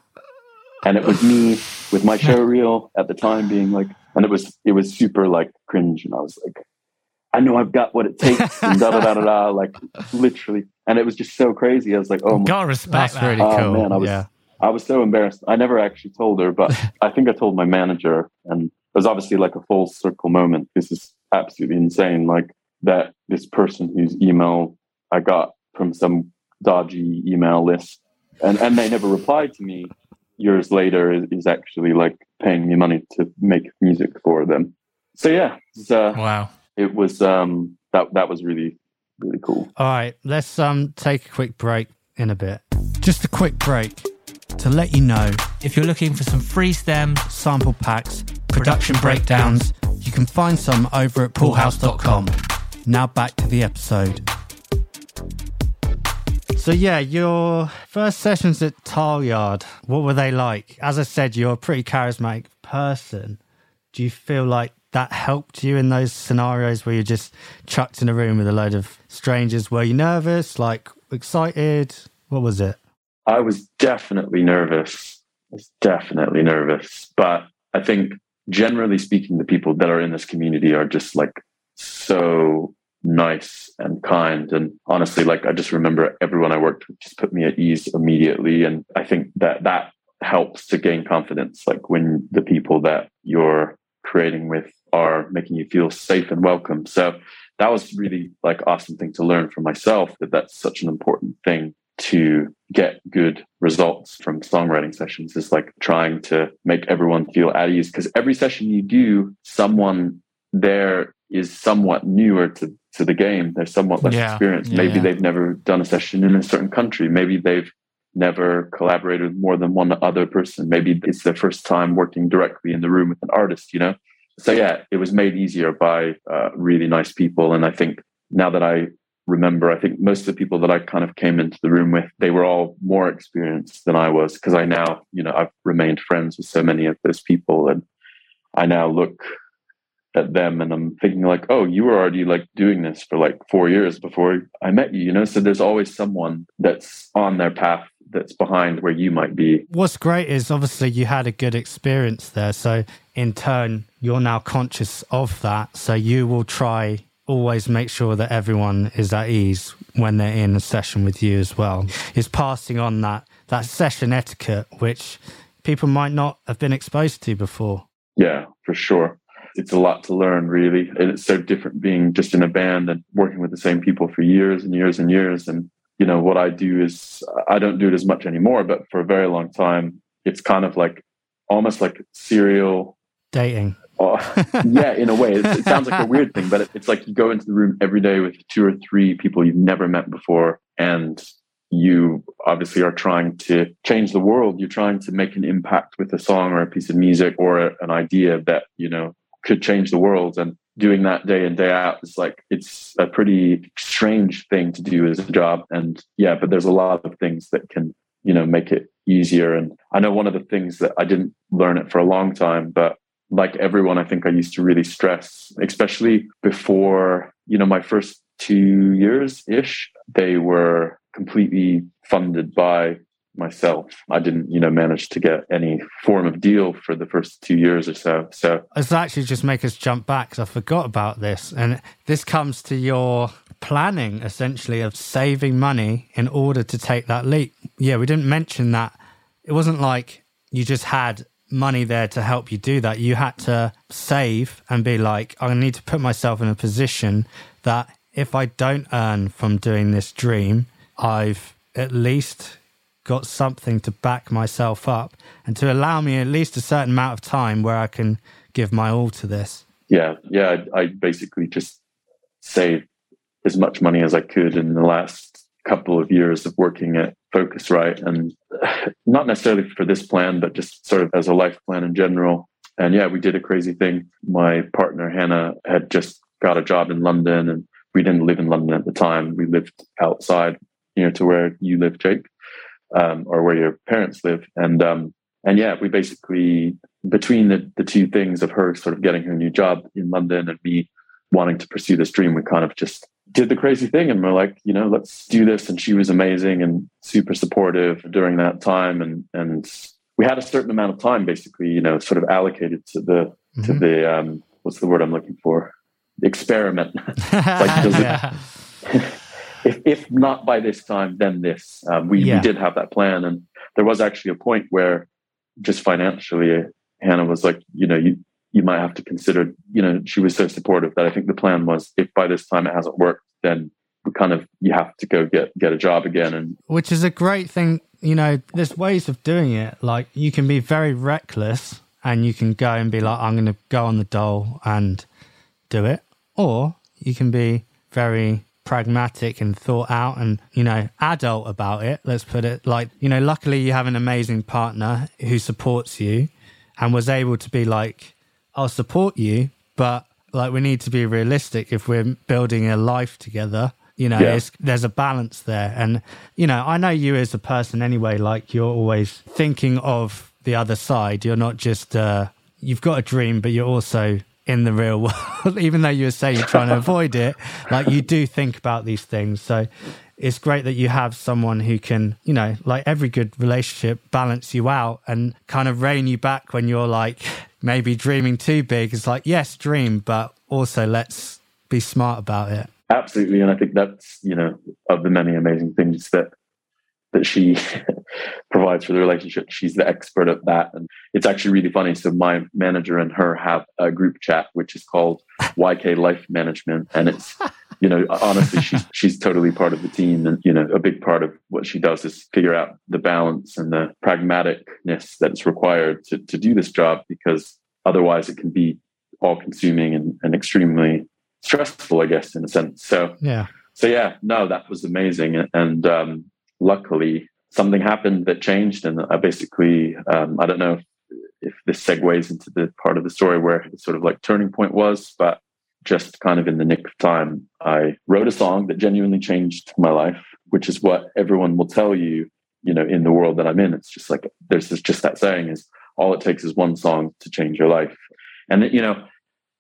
and it was me with my show reel at the time being like, and it was, it was super like cringe. And I was like, I know I've got what it takes and da da da da da, like literally. And it was just so crazy. I was like, oh, my God, respect That's that. really oh cool. man, I was, yeah. I was so embarrassed. I never actually told her, but *laughs* I think I told my manager, and it was obviously like a full circle moment. This is absolutely insane. Like that, this person whose email I got from some dodgy email list, and and they never replied to me. Years later, is, is actually like paying me money to make music for them. So yeah, uh, Wow. it was um, that that was really really cool. All right, let's um take a quick break in a bit. Just a quick break to let you know If you're looking for some free stems, sample packs, production breakdowns, you can find some over at poolhouse.com. Now back to the episode. So yeah, your first sessions at Tileyard, what were they like? As I said, you're a pretty charismatic person. Do you feel like that helped you in those scenarios where you're just chucked in a room with a load of strangers? Were you nervous, like excited? What was it? I was definitely nervous. I was definitely nervous. But I think generally speaking, the people that are in this community are just like so nice and kind. And honestly, like I just remember everyone I worked with just put me at ease immediately. And I think that that helps to gain confidence. Like when the people that you're creating with are making you feel safe and welcome. So that was really like awesome thing to learn for myself that that's such an important thing to get good results from songwriting sessions is like trying to make everyone feel at ease because every session you do someone there is somewhat newer to, to the game they're somewhat less Yeah. experienced. maybe yeah. they've never done a session in a certain country. Maybe they've never collaborated with more than one other person. Maybe it's their first time working directly in the room with an artist you know? So yeah it was made easier by uh, really nice people. And i think now that i remember i think most of the people that i kind of came into the room with they were all more experienced than i was because i now you know i've remained friends with so many of those people. And i now look at them and i'm thinking like oh you were already like doing this for like four years before i met you you know so there's always someone that's on their path that's behind where you might be What's great is obviously you had a good experience there. So, in turn, you're now conscious of that. So, you will try always make sure that everyone is at ease when they're in a session with you as well. Is passing on that, that session etiquette, which people might not have been exposed to before. Yeah, for sure. It's a lot to learn, really. And it's so different being just in a band and working with the same people for years and years and years. And, you know, what I do is I don't do it as much anymore, but for a very long time, it's kind of like almost like serial. Dating. Uh, *laughs* yeah, in a way. It's, it sounds like a weird thing, but it, it's like you go into the room every day with two or three people you've never met before. And you obviously are trying to change the world. You're trying to make an impact with a song or a piece of music or a, an idea that, you know, could change the world. And doing that day in, day out is like, it's a pretty strange thing to do as a job. And yeah, but there's a lot of things that can, you know, make it easier. And I know one of the things that I didn't learn it for a long time, but like everyone, I think I used to really stress, especially before, you know, my first two years ish, they were completely funded by myself. I didn't, you know, manage to get any form of deal for the first two years or so. So Let's actually just make us jump back because I forgot about this. And this comes to your planning essentially of saving money in order to take that leap. Yeah, we didn't mention that. It wasn't like you just had money there to help you do that. You had to save and be like, I need to put myself in a position that if I don't earn from doing this dream, I've at least got something to back myself up and to allow me at least a certain amount of time where I can give my all to this. Yeah, yeah. I, I basically just saved as much money as I could in the last couple of years of working at Focusrite, and *sighs* not necessarily for this plan, but just sort of as a life plan in general. And yeah, we did a crazy thing. My partner Hannah had just got a job in London, and we didn't live in London at the time. We lived outside, near to where you live, Jake, um, or where your parents live. And um, and yeah, we basically between the the two things of her sort of getting her new job in London and me wanting to pursue this dream, we kind of just did the crazy thing and we're like, you know, let's do this. And she was amazing and super supportive during that time. And and we had a certain amount of time basically, you know, sort of allocated to the mm-hmm. to the um what's the word I'm looking for? experiment. *laughs* like it, if if not by this time, then this. Um, we, yeah. we did have that plan and there was actually a point where just financially Hannah was like, you know, you you might have to consider, you know, she was so supportive that I think the plan was if by this time it hasn't worked, then we kind of you have to go get get a job again and which is a great thing you know there's ways of doing it like you can be very reckless and you can go and be like i'm going to go on the dole and do it or you can be very pragmatic and thought out and you know adult about it let's put it like you know luckily you have an amazing partner who supports you and was able to be like I'll support you, but like we need to be realistic if we're building a life together. You know, yeah. there's a balance there. And, you know, I know you as a person anyway, like you're always thinking of the other side. You're not just, uh, you've got a dream, but you're also in the real *laughs* world, even though you say you're trying to avoid it, like you do think about these things. So it's great that you have someone who can, you know, like every good relationship, balance you out and kind of rein you back when you're like maybe dreaming too big. It's like, yes, dream, but also let's be smart about it. Absolutely. And I think that's, you know, of the many amazing things that that she *laughs* provides for the relationship. She's the expert at that. And it's actually really funny. So my manager and her have a group chat, which is called *laughs* YK Life Management. And it's, you know, honestly, she's, *laughs* she's totally part of the team. And, you know, a big part of what she does is figure out the balance and the pragmaticness that's required to, to do this job because otherwise it can be all consuming and, and extremely stressful, I guess, in a sense. So, yeah. So yeah, no, that was amazing. And, um, luckily something happened that changed and i basically um, i don't know if this segues into the part of the story where the sort of like turning point was but just kind of in the nick of time i wrote a song that genuinely changed my life which is what everyone will tell you you know in the world that i'm in. It's just like there's just that saying is all it takes is one song to change your life. And you know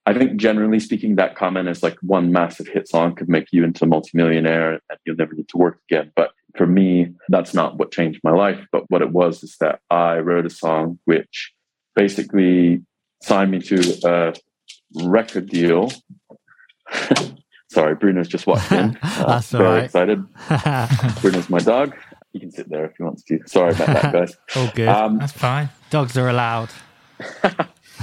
I think generally speaking, that comment is like one massive hit song could make you into a multimillionaire and you'll never need to work again. But for me, that's not what changed my life. But what it was is that I wrote a song which basically signed me to a record deal. *laughs* Sorry, Bruno's just walked in. *laughs* Uh, that's right. excited. *laughs* Bruno's my dog. You can sit there if you want to. Sorry about that, guys. all good. Um, that's fine. Dogs are allowed.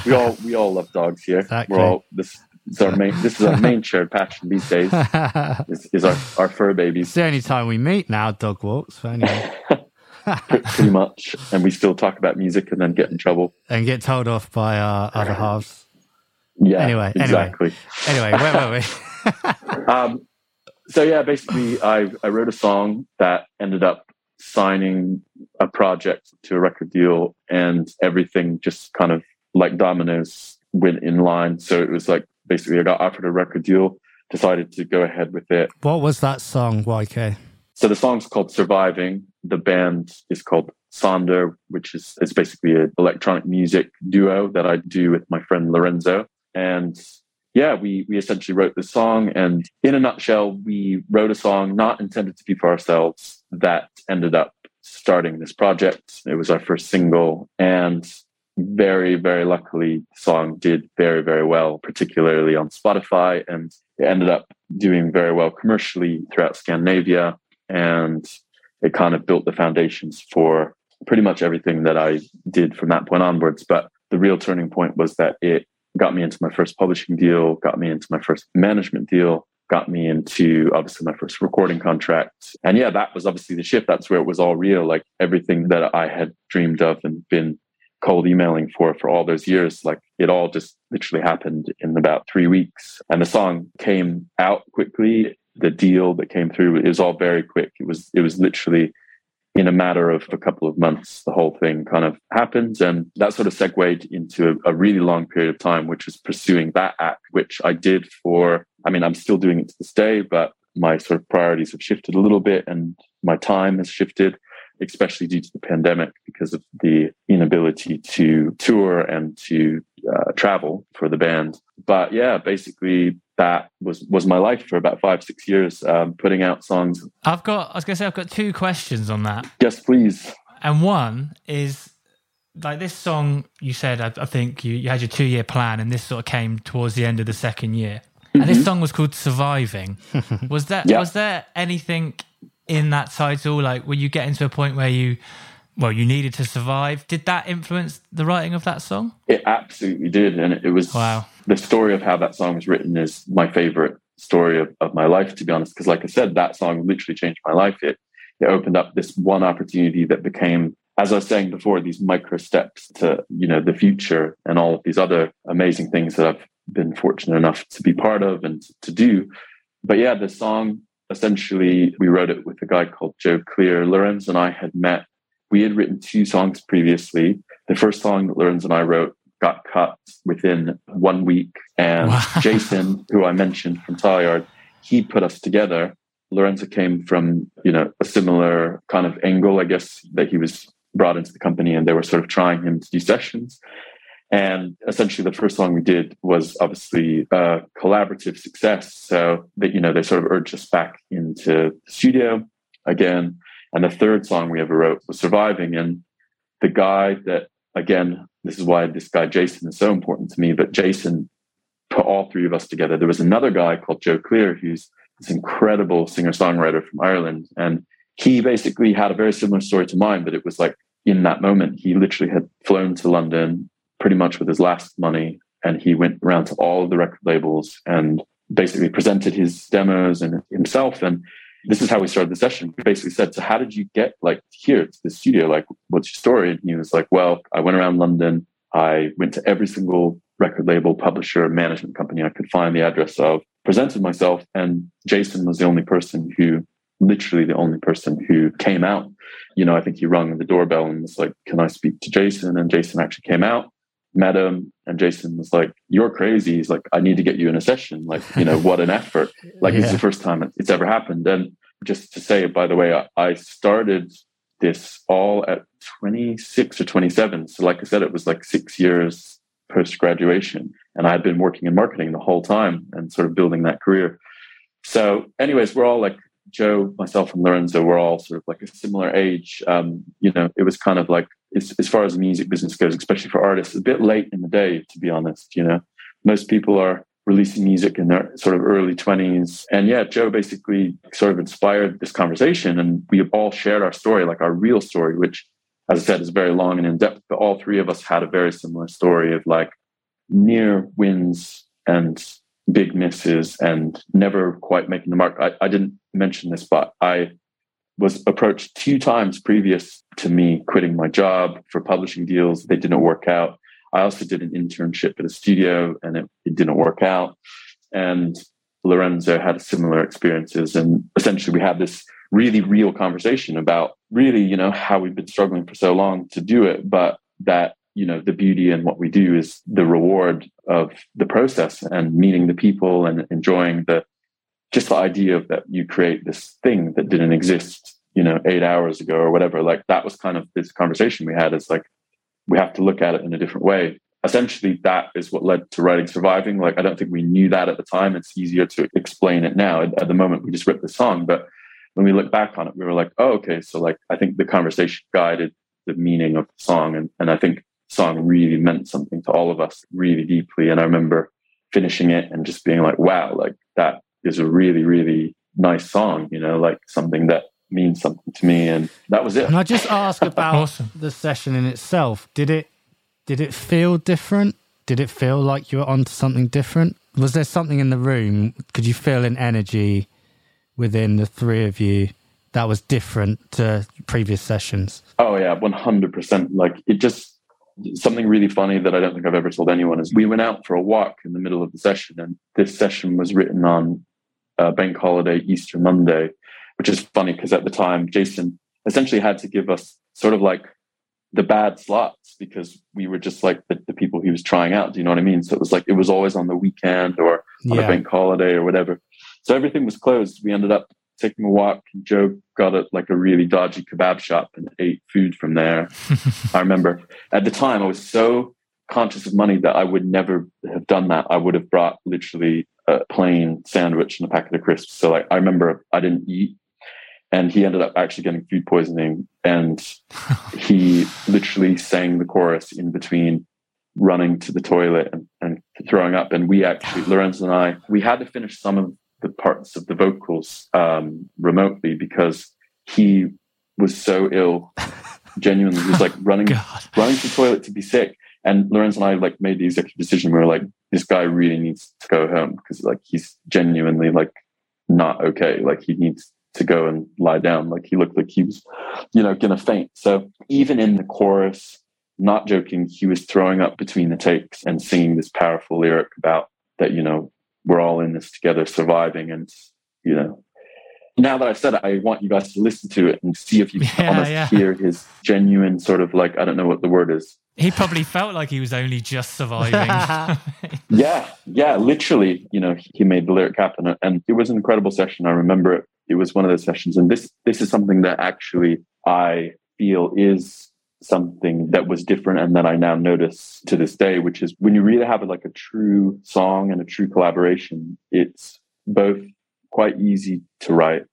We all we all love dogs here. Exactly. We're all this is our main this is our main *laughs* shared passion these days. *laughs* is, is our, our fur babies. It's the only time we meet now, dog walks. Anyway. *laughs* Pretty much. And we still talk about music and then get in trouble. And get told off by our other halves. Yeah. Anyway, exactly. Anyway, anyway where were we? um, so yeah, basically I I wrote a song that ended up signing a project to a record deal and everything just kind of like dominoes went in line. So it was like basically I got offered a record deal, decided to go ahead with it. What was that song, YK? So the song's called Surviving. The band is called Sondr, which is it's basically an electronic music duo that I do with my friend Lorenzo. And yeah, we we essentially wrote the song and in a nutshell, we wrote a song not intended to be for ourselves that ended up starting this project. It was our first single and very, very luckily, the song did very, very well, particularly on Spotify. And it ended up doing very well commercially throughout Scandinavia. And it kind of built the foundations for pretty much everything that I did from that point onwards. But the real turning point was that it got me into my first publishing deal, got me into my first management deal, got me into obviously my first recording contract. And yeah, that was obviously the shift. That's where it was all real. Like everything that I had dreamed of and been cold emailing for for all those years, like it all just literally happened in about three weeks. And the song came out quickly. The deal that came through, it was all very quick. It was it was literally in a matter of a couple of months, the whole thing kind of happens. And that sort of segued into a, a, really long period of time, which was pursuing that act, which I did for, I mean, I'm still doing it to this day, but my sort of priorities have shifted a little bit and my time has shifted, especially due to the pandemic because of the inability to tour and to uh, travel for the band. But yeah, basically that was was my life for about five six years, um, putting out songs. I've got. I was gonna say I've got two questions on that. Yes, please. And one is like this song. You said I, I think you, you had your two year plan, and this sort of came towards the end of the second year. Mm-hmm. And this mm-hmm. song was called "Surviving." *laughs* was that yeah. was there anything in that title? Like, were you getting to a point where you well, you needed to survive. Did that influence the writing of that song? It absolutely did. And it was wow. the story of how that song was written is my favorite story of, of my life, to be honest. Because, like I said, that song literally changed my life. It, it opened up this one opportunity that became, as I was saying before, these micro steps to, you know, the future and all of these other amazing things that I've been fortunate enough to be part of and to do. But yeah, the song essentially, we wrote it with a guy called Joe Clear. Lorenz and I had met we had written two songs previously. The first song that Lorenz and I wrote got cut within one week. And wow. *laughs* Jason, who I mentioned from Tileyard, he put us together. Lorenzo came from, you know, a similar kind of angle, I guess, that he was brought into the company and they were sort of trying him to do sessions. And essentially the first song we did was obviously a collaborative success. So that, you know, they sort of urged us back into the studio again. And the third song we ever wrote was Surviving. And the guy that, again, this is why this guy, Jason, is so important to me, but Jason put all three of us together. There was another guy called Joe Clear, who's this incredible singer songwriter from Ireland. And he basically had a very similar story to mine, but it was like in that moment, he literally had flown to London pretty much with his last money. And he went around to all of the record labels and basically presented his demos and himself. And this is how we started the session. We basically said, So how did you get like here to the studio? Like, what's your story? And he was like, Well, I went around London. I went to every single record label, publisher, management company I could find the address of, presented myself, and Jason was the only person who literally the only person who came out. You know, I think he rung the doorbell and was like, Can I speak to Jason? And Jason actually came out, met him, and Jason was like, You're crazy. He's like, I need to get you in a session. Like, you know, what an effort. *laughs* Like, yeah. it's the first time it's ever happened. And just to say, by the way, I started this all at 26 or 27. So, like I said, it was like six years post graduation. And I'd been working in marketing the whole time and sort of building that career. So, anyways, we're all like Joe, myself, and Lorenzo we were all sort of like a similar age. Um, you know, it was kind of like, as, as far as the music business goes, especially for artists, a bit late in the day, to be honest. You know, most people are releasing music in their sort of early 20s. And yeah, Joe basically sort of inspired this conversation. And we all shared our story, like our real story, which, as I said, is very long and in depth. But all three of us had a very similar story of like near wins and big misses and never quite making the mark. I, I didn't mention this, but I was approached two times previous to me quitting my job for publishing deals. They didn't work out. I also did an internship at a studio and it, it didn't work out. And Lorenzo had similar experiences. And essentially, we had this really real conversation about really, you know, how we've been struggling for so long to do it, but that, you know, the beauty in what we do is the reward of the process and meeting the people and enjoying the just the idea of that you create this thing that didn't exist, you know, eight hours ago or whatever. Like that was kind of this conversation we had. It's like, we have to look at it in a different way. Essentially, that is what led to writing Surviving. Like, I don't think we knew that at the time. It's easier to explain it now. At, the moment, we just ripped the song. But when we look back on it, we were like, oh, okay. So, like, I think the conversation guided the meaning of the song. And, and I think song really meant something to all of us really deeply. And I remember finishing it and just being like, wow, like, that is a really, really nice song, you know, like something that means something to me, and that was it. Can I just ask *laughs* about Awesome. the session in itself? Did it did it feel different? Did it feel like you were onto something different? Was there something in the room? Could you feel an energy within the three of you that was different to previous sessions? Oh yeah, one hundred percent. Like it just something really funny that I don't think I've ever told anyone is we went out for a walk in the middle of the session, and this session was written on uh, bank holiday Easter Monday, which is funny because at the time Jason essentially had to give us sort of like the bad slots because we were just like the, the people he was trying out. Do you know what I mean? So it was like it was always on the weekend or on a bank holiday or whatever. So everything was closed. We ended up taking a walk. Joe got a like a really dodgy kebab shop and ate food from there. *laughs* I remember at the time I was so conscious of money that I would never have done that. I would have brought literally a plain sandwich and a packet of crisps. So like I remember I didn't eat and he ended up actually getting food poisoning and *laughs* he literally sang the chorus in between running to the toilet and, and throwing up and we actually *sighs* lorenz and i we had to finish some of the parts of the vocals um, remotely because he was so ill *laughs* genuinely he was like running God. running to the toilet to be sick and lorenz and i like made the executive decision. We were like this guy really needs to go home because like he's genuinely like not okay. Like he needs to go and lie down. Like he looked like he was you know gonna faint. So even in the chorus not joking he was throwing up between the takes and singing this powerful lyric about that you know we're all in this together surviving and you know. Now that i've said it i want you guys to listen to it and see if you can *laughs* Yeah, almost yeah. hear his genuine sort of like i don't know what the word is He probably felt like he was only just surviving. *laughs* Yeah, yeah, literally, you know, he made the lyric happen, and it was an incredible session. I remember it. It was one of those sessions, and this this is something that actually I feel is something that was different, and that I now notice to this day, which is when you really have like a true song and a true collaboration, it's both quite easy to write,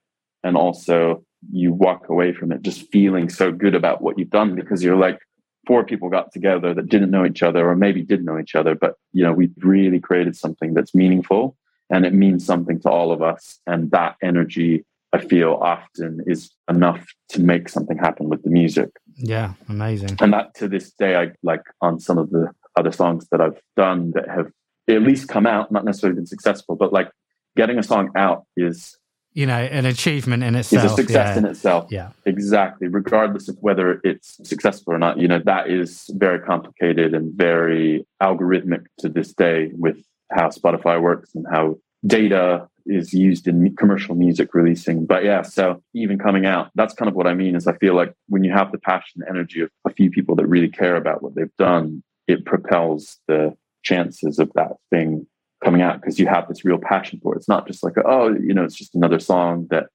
and also you walk away from it just feeling so good about what you've done because you're like four people got together that didn't know each other or maybe did know each other but you know we've really created something that's meaningful and it means something to all of us and that energy i feel often is enough to make something happen with the music Yeah, amazing. and that to this day i like on some of the other songs that i've done that have at least come out not necessarily been successful but like getting a song out is You know, an achievement in itself. a success yeah. in itself yeah. Exactly. Regardless of whether it's successful or not, you know, that is very complicated and very algorithmic to this day with how Spotify works and how data is used in commercial music releasing. But yeah, so even coming out, that's kind of what I mean is I feel like when you have the passion and energy of a few people that really care about what they've done, it propels the chances of that thing coming out because you have this real passion for it. It's not just like, oh, you know, it's just another song that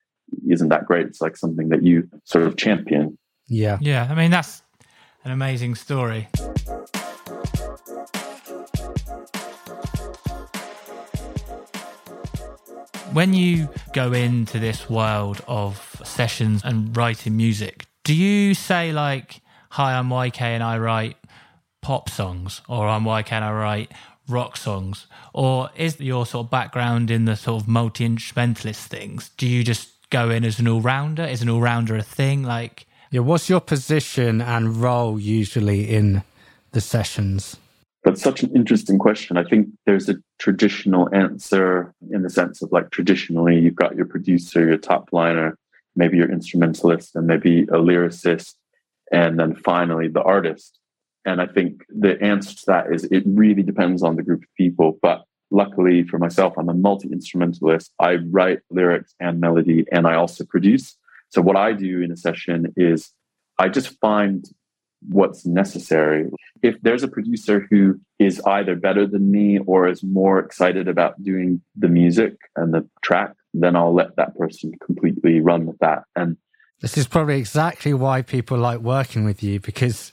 isn't that great. It's like something that you sort of champion. Yeah. yeah, I mean that's an amazing story. When you go into this world of sessions and writing music, do you say like, "Hi, I'm YK and I write pop songs," or "I'm YK and I write rock songs," or is your sort of background in the sort of multi instrumentalist things? Do you just go in as an all rounder? Is an all rounder a thing? Like, Yeah. What's your position and role usually in the sessions? That's such an interesting question. I think there's a traditional answer in the sense of like traditionally you've got your producer, your top liner, maybe your instrumentalist, and maybe a lyricist, and then finally the artist. And I think the answer to that is it really depends on the group of people. But luckily for myself, I'm a multi instrumentalist. I write lyrics and melody, and I also produce. So what I do in a session is I just find what's necessary. If there's a producer who is either better than me or is more excited about doing the music and the track, then I'll let that person completely run with that. And This is probably exactly why people like working with you because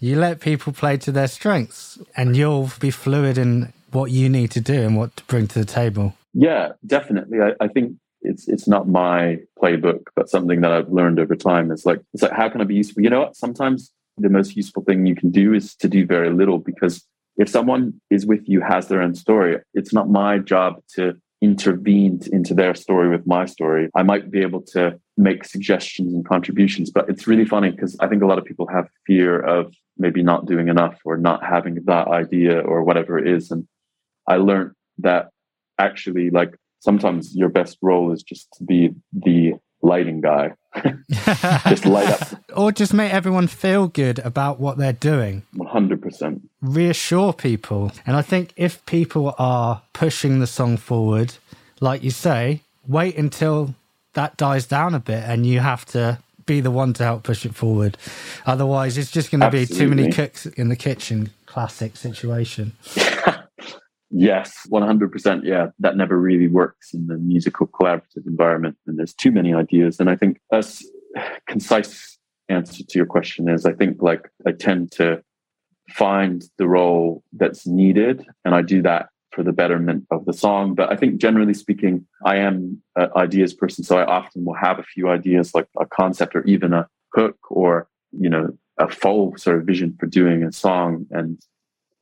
you let people play to their strengths and you'll be fluid in what you need to do and what to bring to the table. yeah, definitely. I, I think it's it's not my playbook, but something that I've learned over time. Is like it's like how can I be useful? You know what? Sometimes the most useful thing you can do is to do very little because if someone is with you has their own story, it's not my job to intervened into their story with my story, I might be able to make suggestions and contributions. But it's really funny because I think a lot of people have fear of maybe not doing enough or not having that idea or whatever it is. And I learned that actually, like, sometimes your best role is just to be the lighting guy. *laughs* just light up. or just make everyone feel good about what they're doing. 100%. Reassure people. And I think if people are pushing the song forward, like you say, wait until that dies down a bit and you have to be the one to help push it forward. Otherwise, it's just going to be too many cooks in the kitchen. Classic situation. *laughs* Yes, 100%. Yeah, that never really works in the musical collaborative environment. And there's too many ideas. And I think a concise answer to your question is I think like I tend to find the role that's needed. And I do that for the betterment of the song. But I think generally speaking, I am an ideas person. So I often will have a few ideas like a concept or even a hook or, you know, a full sort of vision for doing a song. And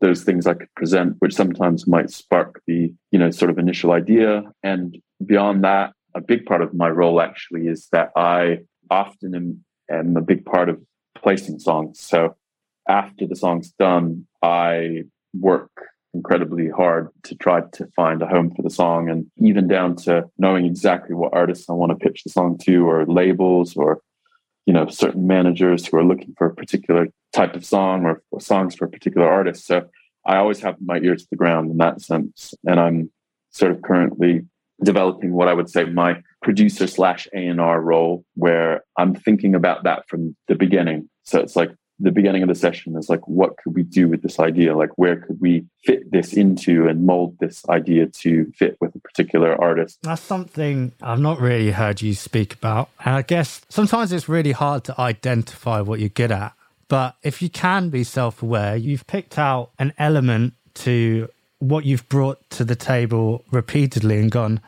those things I could present, which sometimes might spark the, you know, sort of initial idea. And beyond that, a big part of my role actually is that I often am, am a big part of placing songs. So after the song's done, I work incredibly hard to try to find a home for the song and even down to knowing exactly what artists I want to pitch the song to or labels or you know certain managers who are looking for a particular type of song or, or songs for a particular artist. So i always have my ear to the ground in that sense. And i'm sort of currently developing what i would say my producer slash a&r role where i'm thinking about that from the beginning. So it's like the beginning of the session is like what could we do with this idea? Like where could we fit this into and mold this idea to fit with a particular artist? That's something i've not really heard you speak about. And i guess sometimes it's really hard to identify what you're good at. But if you can be self-aware you've picked out an element to what you've brought to the table repeatedly and gone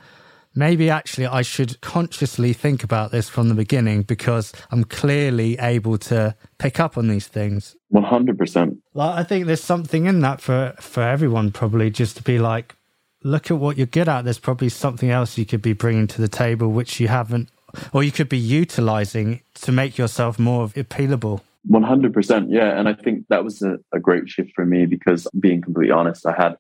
maybe actually I should consciously think about this from the beginning because I'm clearly able to pick up on these things. 100%. Like, I think there's something in that for, for everyone, probably just to be like, look at what you're good at. There's probably something else you could be bringing to the table which you haven't, or you could be utilizing to make yourself more appealable. 100%. Yeah. And I think that was a, a great shift for me because being completely honest, I had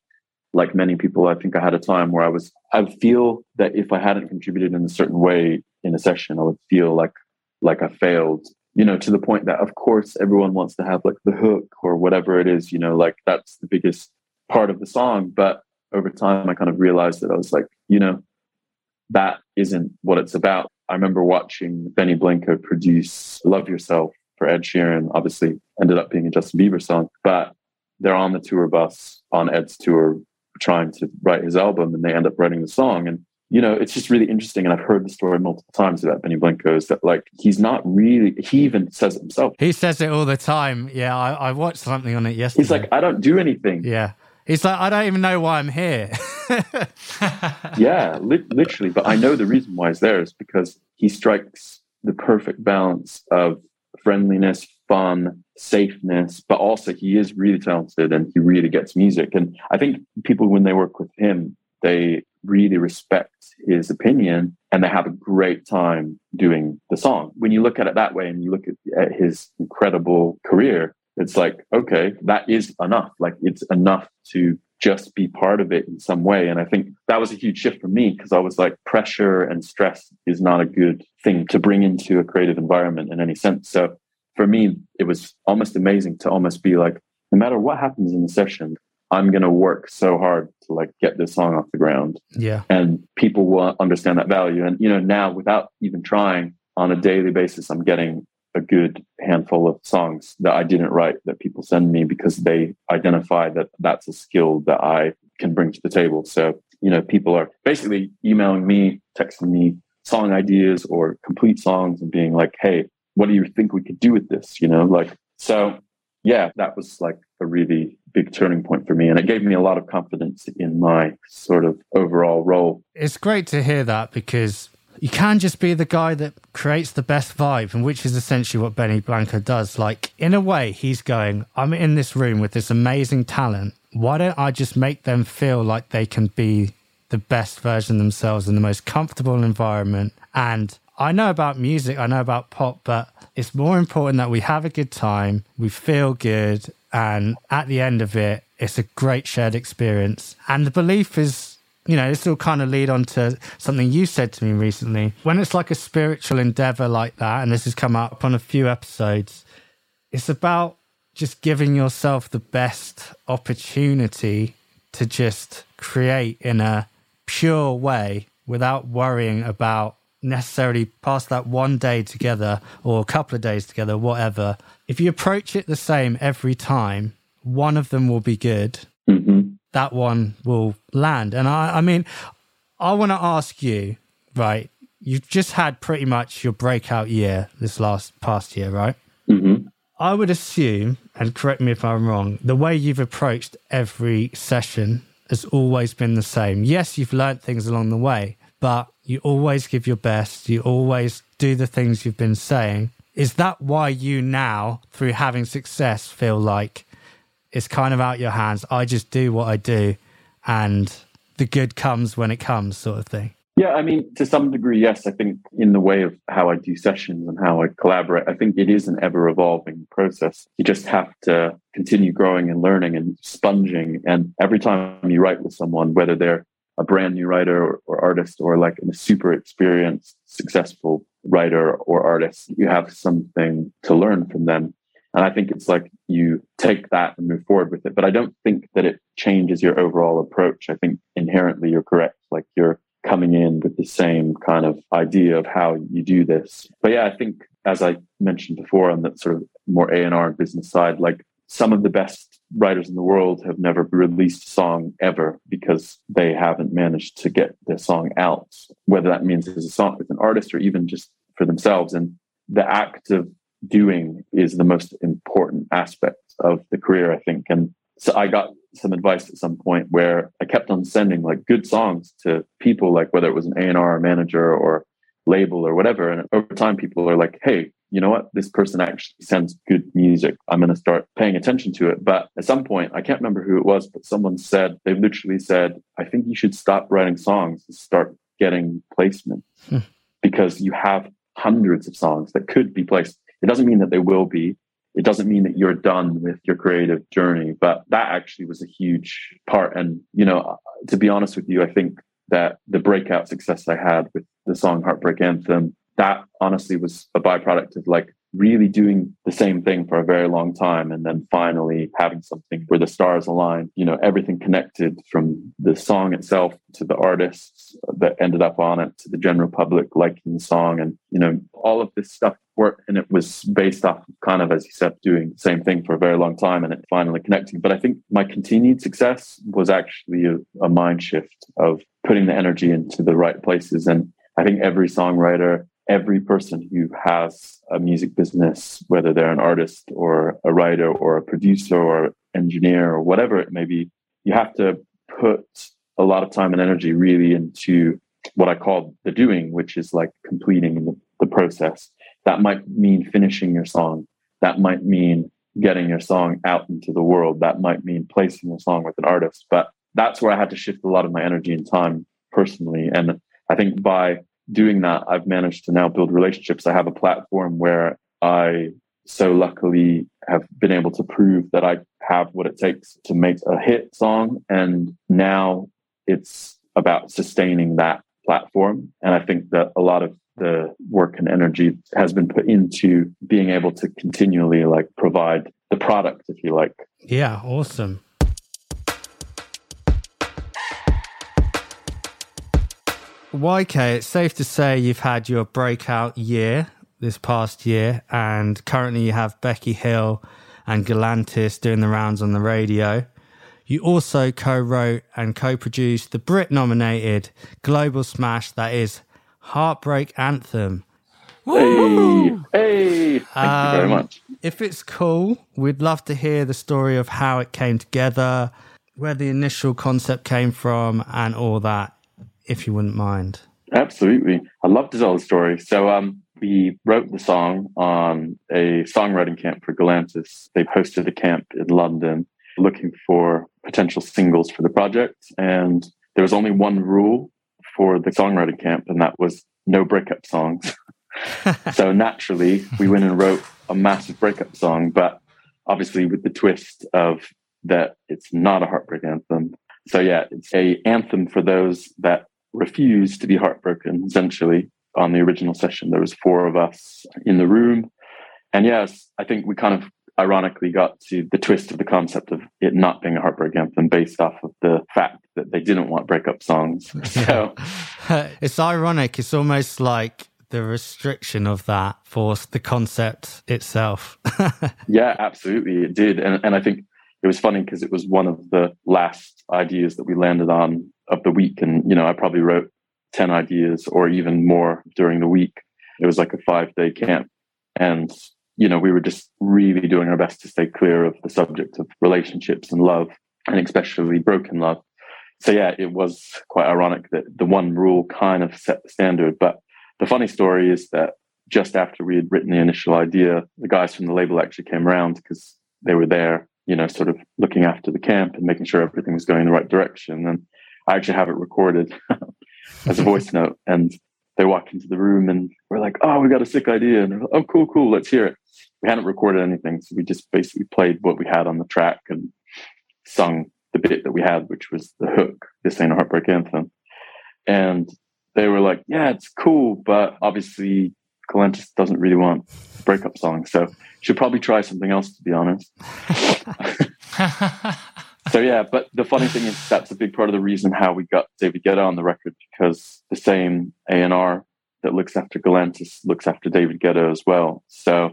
like many people, I think I had a time where I was, I feel that if I hadn't contributed in a certain way in a session, I would feel like, like I failed, you know, to the point that of course everyone wants to have like the hook or whatever it is, you know, like that's the biggest part of the song. But over time, I kind of realized that I was like, you know, that isn't what it's about. I remember watching Benny Blanco produce Love Yourself for Ed Sheeran, obviously ended up being a Justin Bieber song, but they're on the tour bus on Ed's tour trying to write his album and they end up writing the song. And, you know, it's just really interesting. And I've heard the story multiple times about Benny Blanco is that like he's not really, he even says it himself. He says it all the time. Yeah. I, I watched something on it yesterday. He's like, I don't do anything. Yeah. He's like, I don't even know why I'm here. *laughs* yeah, li- literally. But I know the reason why he's there is because he strikes the perfect balance of friendliness, fun, safeness, but also he is really talented and he really gets music. And I think people, when they work with him, they really respect his opinion and they have a great time doing the song. When you look at it that way and you look at, at his incredible career, it's like, okay, that is enough. Like it's enough to just be part of it in some way. And I think that was a huge shift for me because I was like, pressure and stress is not a good thing to bring into a creative environment in any sense. So for me, it was almost amazing to almost be like, no matter what happens in the session, I'm going to work so hard to like get this song off the ground. Yeah. And people will understand that value. And, you know, now without even trying on a daily basis, I'm getting a good handful of songs that I didn't write that people send me because they identify that that's a skill that I can bring to the table. So, you know, people are basically emailing me, texting me song ideas or complete songs and being like, hey, what do you think we could do with this? You know, like, so yeah, that was like a really big turning point for me. And it gave me a lot of confidence in my sort of overall role. It's great to hear that because you can just be the guy that creates the best vibe, and which is essentially what Benny Blanco does. Like, in a way, he's going, I'm in this room with this amazing talent. Why don't I just make them feel like they can be the best version themselves in the most comfortable environment. And I know about music, I know about pop, but it's more important that we have a good time, we feel good, and at the end of it, it's a great shared experience. And the belief is, you know, this will kind of lead on to something you said to me recently. When it's like a spiritual endeavor like that, and this has come up on a few episodes, it's about just giving yourself the best opportunity to just create in a pure way without worrying about necessarily past that one day together or a couple of days together, whatever. If you approach it the same every time, one of them will be good. Mm-hmm. That one will land. And I, I mean, I want to ask you, right? You've just had pretty much your breakout year this last past year, right? Mm-hmm. I would assume, and correct me if I'm wrong, the way you've approached every session has always been the same. Yes, you've learned things along the way, but you always give your best. You always do the things you've been saying. Is that why you now, through having success, feel like it's kind of out your hands? I just do what I do and the good comes when it comes, sort of thing. Yeah, I mean, to some degree, yes. I think in the way of how I do sessions and how I collaborate, I think it is an ever evolving process. You just have to continue growing and learning and sponging. And every time you write with someone, whether they're a brand new writer or, or artist or like a super experienced, successful writer or artist, you have something to learn from them. And I think it's like you take that and move forward with it. But I don't think that it changes your overall approach. I think inherently you're correct. Like you're coming in with the same kind of idea of how you do this. But yeah, I think as I mentioned before on that sort of more A&R business side, like some of the best writers in the world have never released a song ever because they haven't managed to get their song out, whether that means as a song with an artist or even just for themselves. And the act of doing is the most important aspect of the career, I think. And so I got some advice at some point where I kept on sending like good songs to people, like whether it was an A&R manager or label or whatever. And over time, people are like, hey, you know what? This person actually sends good music. I'm going to start paying attention to it. But at some point, I can't remember who it was, but someone said, they literally said, I think you should stop writing songs and start getting placement Hmm. because you have hundreds of songs that could be placed. It doesn't mean that they will be. It doesn't mean that you're done with your creative journey, but that actually was a huge part. And, you know, to be honest with you, I think that the breakout success I had with the song Heartbreak Anthem, that honestly was a byproduct of like really doing the same thing for a very long time and then finally having something where the stars aligned you know everything connected from the song itself to the artists that ended up on it to the general public liking the song and you know all of this stuff worked and it was based off of kind of as you said doing the same thing for a very long time and it finally connecting. But i think my continued success was actually a, a mind shift of putting the energy into the right places. And i think every songwriter every person who has a music business, whether they're an artist or a writer or a producer or engineer or whatever it may be, you have to put a lot of time and energy really into what I call the doing, which is like completing the, the process. That might mean finishing your song. That might mean getting your song out into the world. That might mean placing your song with an artist. But that's where I had to shift a lot of my energy and time personally. And I think by doing that, I've managed to now build relationships. I have a platform where I so luckily have been able to prove that I have what it takes to make a hit song. And now it's about sustaining that platform. And I think that a lot of the work and energy has been put into being able to continually like provide the product, if you like. Yeah, awesome. YK, it's safe to say you've had your breakout year this past year, and currently you have Becky Hill and Galantis doing the rounds on the radio. You also co wrote and co produced the Brit nominated global smash that is Heartbreak Anthem. Hey, hey, thank you very Um, much. If it's cool, we'd love to hear the story of how it came together, where the initial concept came from, and all that, if you wouldn't mind. Absolutely. I'd love to tell the story. So um, we wrote the song on a songwriting camp for Galantis. They hosted a camp in London looking for potential singles for the project. And there was only one rule for the songwriting camp, and that was no breakup songs. *laughs* so naturally, we went and wrote a massive breakup song, but obviously with the twist of that it's not a heartbreak anthem. So yeah, it's a anthem for those that refuse to be heartbroken. Essentially, on the original session, there was four of us in the room, and yes, I think we kind of ironically got to the twist of the concept of it not being a heartbreak anthem based off of the fact that they didn't want breakup songs. *laughs* So *laughs* it's ironic. It's almost like the restriction of that forced the concept itself. *laughs* yeah, absolutely. It did. And, and I think it was funny because it was one of the last ideas that we landed on of the week. And, you know, I probably wrote 10 ideas or even more during the week. It was like a five day camp. And you know, we were just really doing our best to stay clear of the subject of relationships and love, and especially broken love. So yeah, it was quite ironic that the one rule kind of set the standard. But the funny story is that just after we had written the initial idea, the guys from the label actually came around because they were there, you know, sort of looking after the camp and making sure everything was going in the right direction. And I actually have it recorded *laughs* as a voice note. And they walked into the room and we're like, "Oh, we got a sick idea!" And like, "Oh, cool, cool, let's hear it." We hadn't recorded anything, so we just basically played what we had on the track and sung the bit that we had, which was the hook. This ain't a heartbreak anthem, and they were like, "Yeah, it's cool, but obviously Galantis doesn't really want breakup songs, so she should probably try something else." To be honest. *laughs* *laughs* so yeah, but the funny thing is that's a big part of the reason how we got David Guetta on the record because the same A and R that looks after Galantis looks after David Guetta as well. So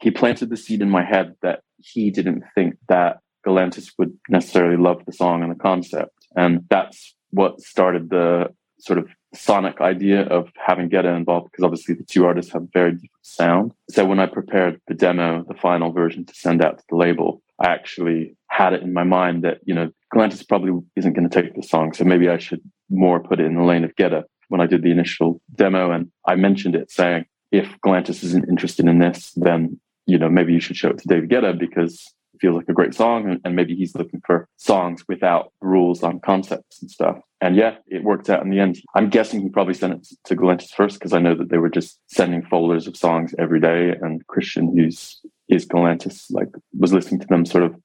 he planted the seed in my head that he didn't think that Galantis would necessarily love the song and the concept, and that's what started the sort of sonic idea of having Guetta involved because obviously the two artists have very different sound. So when I prepared the demo, the final version to send out to the label, I actually had it in my mind that, you know, Galantis probably isn't going to take the song. So maybe I should more put it in the lane of Guetta when I did the initial demo. And I mentioned it saying, if Galantis isn't interested in this, then, you know, maybe you should show it to David Guetta because feels like a great song. And, and maybe he's looking for songs without rules on concepts and stuff. And yeah, it worked out in the end. I'm guessing he probably sent it to Galantis first because I know that they were just sending folders of songs every day. And Christian, who's is Galantis, like was listening to them sort of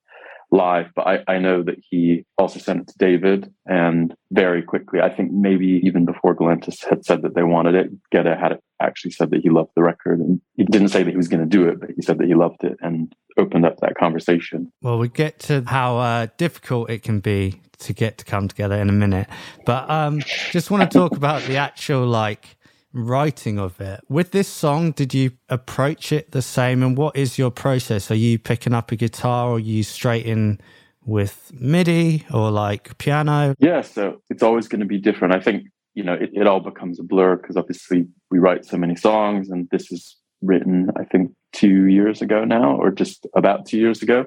live, but I, I know that he also sent it to David and very quickly, I think maybe even before Galantis had said that they wanted it, Guetta had actually said that he loved the record and he didn't say that he was going to do it, but he said that he loved it and opened up that conversation. Well, we get to how uh, difficult it can be to get to come together in a minute, but um, just want to talk about the actual like writing of it. With this song, did you approach it the same? And what is your process? Are you picking up a guitar or you straight in with MIDI or like piano? Yeah, so it's always going to be different. I think, you know, it, it all becomes a blur because obviously we write so many songs and this is written, I think, two years ago now, or just about two years ago.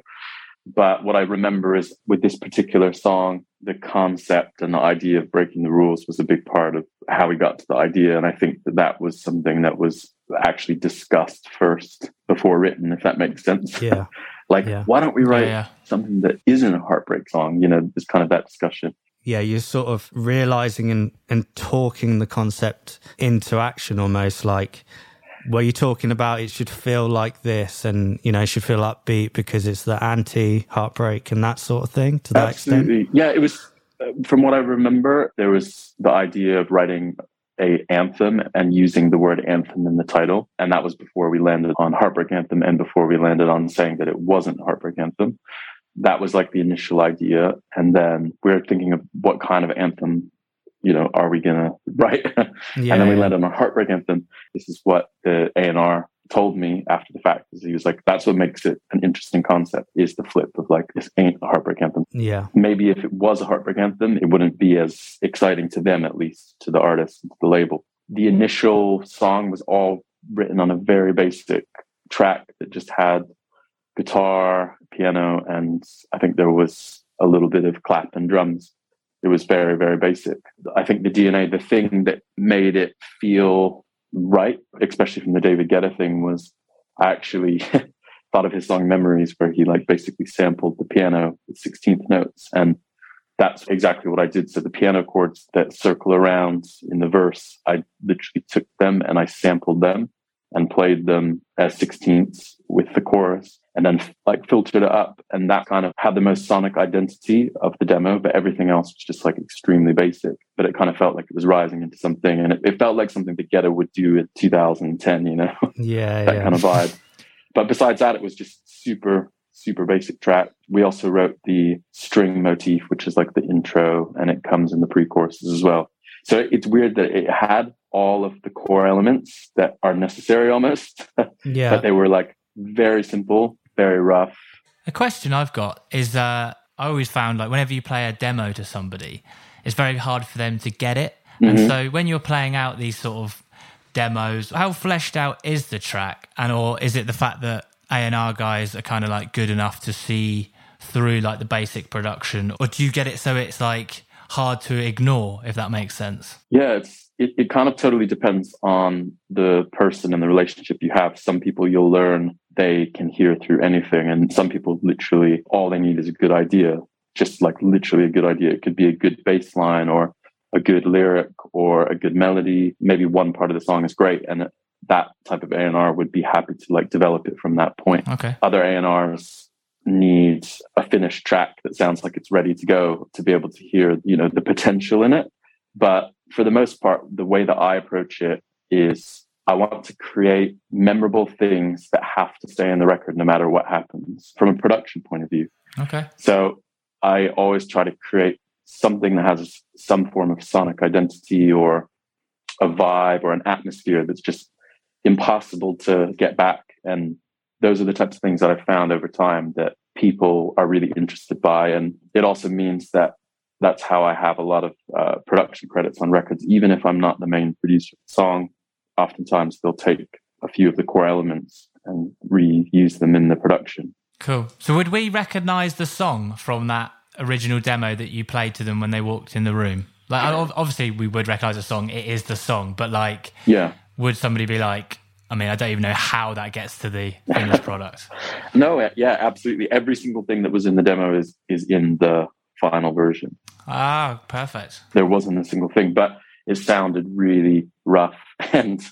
But what I remember is with this particular song, the concept and the idea of breaking the rules was a big part of how we got to the idea. And I think that that was something that was actually discussed first before written, if that makes sense. Yeah. *laughs* like, yeah. why don't we write Yeah, yeah. something that isn't a heartbreak song? You know, there's kind of that discussion. Yeah, you're sort of realizing and, and talking the concept into action almost like where you're talking about it should feel like this and you know it should feel upbeat because it's the anti heartbreak and that sort of thing to that extent Yeah, it was, uh, from what I remember, there was the idea of writing a anthem and using the word anthem in the title. And that was before we landed on Heartbreak Anthem and before we landed on saying that it wasn't Heartbreak Anthem. That was like the initial idea. And then we were thinking of what kind of anthem, you know, are we to write? yeah and then we yeah. landed a Heartbreak Anthem. This is what the A&R told me after the fact. Is he was like, that's what makes it an interesting concept is the flip of like, this ain't a Heartbreak Anthem yeah maybe if it was a heartbreak anthem, it wouldn't be as exciting to them, at least to the artist to the label. The initial song was all written on a very basic track that just had guitar, piano, and I think there was a little bit of clap and drums. It was very, very basic. I think the DNA, the thing that made it feel right, especially from the David Guetta thing, was I actually *laughs* thought of his song Memories, where he like basically sampled the piano with 16th notes. And that's exactly what I did. So the piano chords that circle around in the verse, I literally took them and I sampled them and played them as sixteenths with the chorus and then like filtered it up. And that kind of had the most sonic identity of the demo, but everything else was just like extremely basic. But it kind of felt like it was rising into something and it, it felt like something that Guetta would do in 2010, you know? *laughs* Yeah, that yeah. kind of vibe. But besides that, it was just super, super basic track. We also wrote the string motif, which is like the intro, and it comes in the pre-choruses as well. So it's weird that it had all of the core elements that are necessary almost, *laughs* yeah. but they were like very simple, very rough. A question I've got is uh, I always found like whenever you play a demo to somebody, it's very hard for them to get it. And Mhm. so when you're playing out these sort of demos, how fleshed out is the track? And or is it the fact that A&R guys are kind of like good enough to see through like the basic production? Or do you get it so it's like hard to ignore, if that makes sense? Yeah, it's it, it kind of totally depends on the person and the relationship you have. Some people you'll learn they can hear through anything, and some people literally all they need is a good idea, just like literally a good idea. It could be a good bass line or a good lyric or a good melody. Maybe one part of the song is great, and that type of A and R would be happy to like develop it from that point Okay. other A&Rs need a finished track that sounds like it's ready to go to be able to hear, you know, the potential in it. But for the most part, the way that I approach it is I want to create memorable things that have to stay in the record no matter what happens from a production point of view. Okay. So I always try to create something that has some form of sonic identity or a vibe or an atmosphere that's just impossible to get back. And those are the types of things that I've found over time that people are really interested by. And it also means that that's how I have a lot of uh, production credits on records. Even if I'm not the main producer of the song, oftentimes they'll take a few of the core elements and reuse them in the production. Cool. So would we recognize the song from that original demo that you played to them when they walked in the room? Like ob- obviously we would recognize the song. It is the song, but like Yeah. would somebody be like, I mean, I don't even know how that gets to the finished *laughs* product. No, yeah, absolutely. Every single thing that was in the demo is is in the final version. Ah, perfect. There wasn't a single thing, but it sounded really rough *laughs* and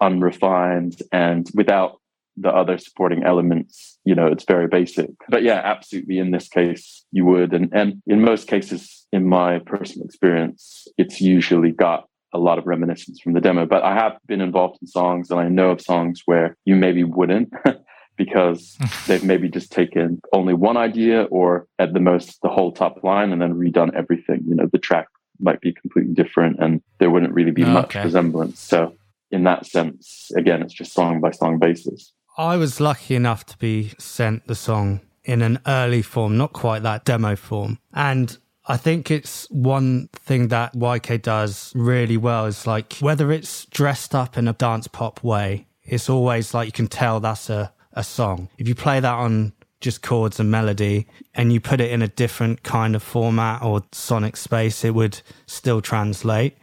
unrefined and without the other supporting elements, you know, it's very basic. But yeah, absolutely in this case you would. And and in most cases, in my personal experience, it's usually got a lot of reminiscence from the demo. But I have been involved in songs and I know of songs where you maybe wouldn't *laughs* because *laughs* they've maybe just taken only one idea or at the most the whole top line and then redone everything. You know, the track might be completely different and there wouldn't really be Oh, much okay. resemblance. So in that sense, again, it's just song by song basis. I was lucky enough to be sent the song in an early form, not quite that demo form. And I think it's one thing that YK does really well is like whether it's dressed up in a dance pop way, it's always like you can tell that's a, a song. If you play that on just chords and melody and you put it in a different kind of format or sonic space, it would still translate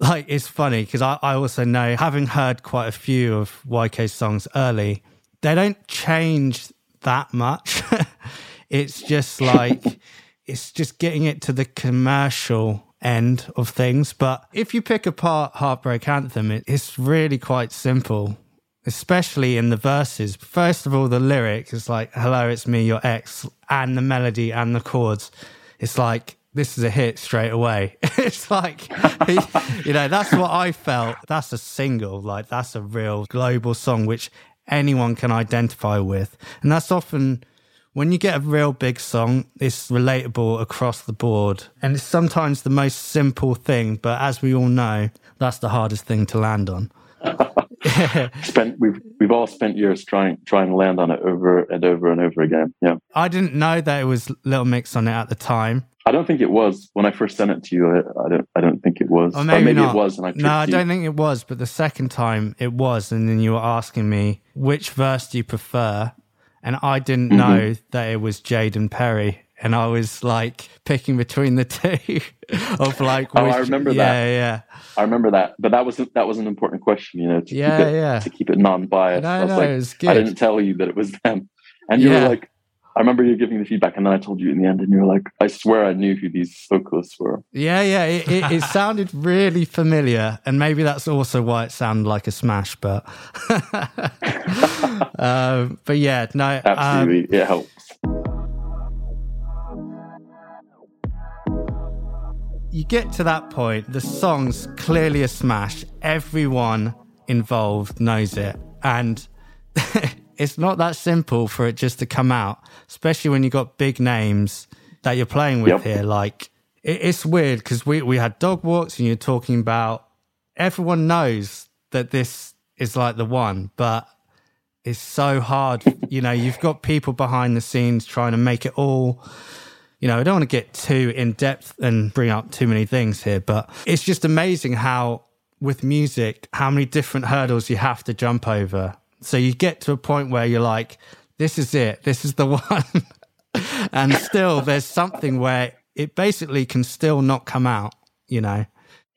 like it's funny because I, I also know having heard quite a few of YK songs early, they don't change that much. *laughs* it's just like *laughs* it's just getting it to the commercial end of things. But if you pick apart Heartbreak Anthem, it, it's really quite simple. Especially in the verses. First of all, the lyric is like, Hello, it's me, your ex, and the melody and the chords. It's like, this is a hit straight away. *laughs* it's like, *laughs* you know, that's what I felt. That's a single, like, that's a real global song which anyone can identify with. And that's often when you get a real big song, it's relatable across the board. And it's sometimes the most simple thing, but as we all know, that's the hardest thing to land on. *laughs* *laughs* Spent we've we've all spent years trying trying to land on it over and over and over again. Yeah. I didn't know that it was Little Mix on it at the time. I don't think it was when I first sent it to you. I, I don't. I don't think it was. Or maybe, not. it was, and I no, I don't think it was. But the second time it was, and then you were asking me which verse do you prefer, and I didn't Mm-hmm. know that it was Jaden Perrie, and I was like picking between the *laughs* two of like. Oh, which, I remember yeah, that. Yeah, yeah. I remember that, but that was that was an important question. You know, to Yeah, keep it yeah. to keep it non-biased. No, I was like, was I didn't tell you that it was them, and you Yeah. were like, I remember you giving the feedback, and then I told you in the end, and you were like, "I swear I knew who these vocalists were." Yeah, yeah, it, it, it *laughs* sounded really familiar, and maybe that's also why it sounded like a smash. But, *laughs* um, but yeah, no, absolutely, um, it helps. You get to that point, the song's clearly a smash. Everyone involved knows it, and *laughs* it's not that simple for it just to come out, especially when you've got big names that you're playing with yep. here. Like it, it's weird because we we had dog walks and you're talking about everyone knows that this is like the one, but it's so hard. you know, you've got people behind the scenes trying to make it all. You know, I don't want to get too in depth and bring up too many things here, but it's just amazing how with music, how many different hurdles you have to jump over so you get to a point where you're like, this is it, this is the *laughs* one. and still, there's something where it basically can still not come out, you know?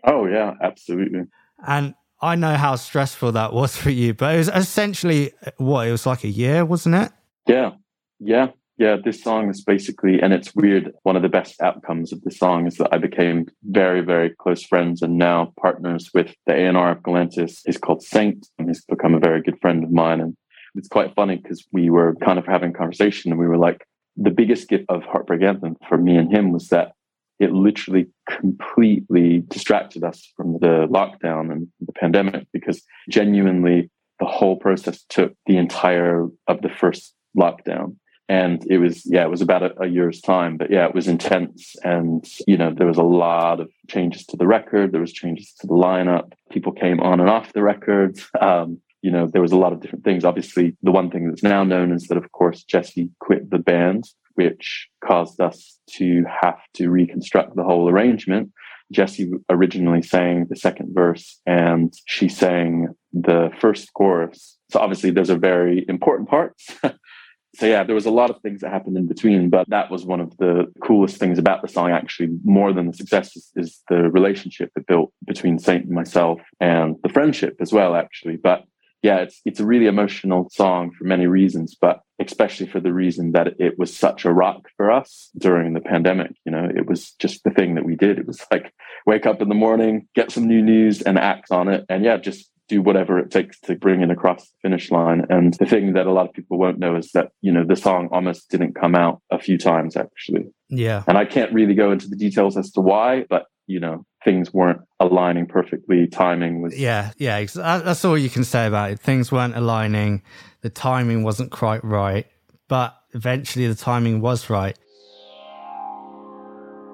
Oh, yeah, absolutely. And I know how stressful that was for you, but it was essentially what? It was like a year, wasn't it? Yeah. Yeah. Yeah. This song is basically, and it's weird. One of the best outcomes of the song is that I became very, very close friends and now partners with the A&R of Galantis. He's called Saint and he's become a very good friend of mine. And it's quite funny because we were kind of having a conversation and we were like, the biggest gift of Heartbreak Anthem for me and him was that it literally completely distracted us from the lockdown and the pandemic because genuinely the whole process took the entire of the first lockdown and it was yeah it was about a, a, year's time but yeah it was intense and you know there was a lot of changes to the record there was changes to the lineup people came on and off the record um, you know there was a lot of different things obviously the one thing that's now known is that of course Jesy quit the band which caused us to have to reconstruct the whole arrangement. Jesy originally sang the second verse and she sang the first chorus. So obviously those are very important parts. *laughs* so yeah, there was a lot of things that happened in between, but that was one of the coolest things about the song actually, more than the success is, is the relationship it built between Saint and myself and the friendship as well, actually. But yeah, it's it's a really emotional song for many reasons, but especially for the reason that it was such a rock for us during the pandemic. You know, it was just the thing that we did. It was like wake up in the morning, get some new news, and act on it, and yeah, just do whatever it takes to bring it across the finish line. And the thing that a lot of people won't know is that you know the song almost didn't come out a few times actually. Yeah, and I can't really go into the details as to why, but you know things weren't aligning perfectly. Timing was. Yeah, yeah. Uh, that's all you can say about it. Things weren't aligning. The timing wasn't quite right, but eventually the timing was right.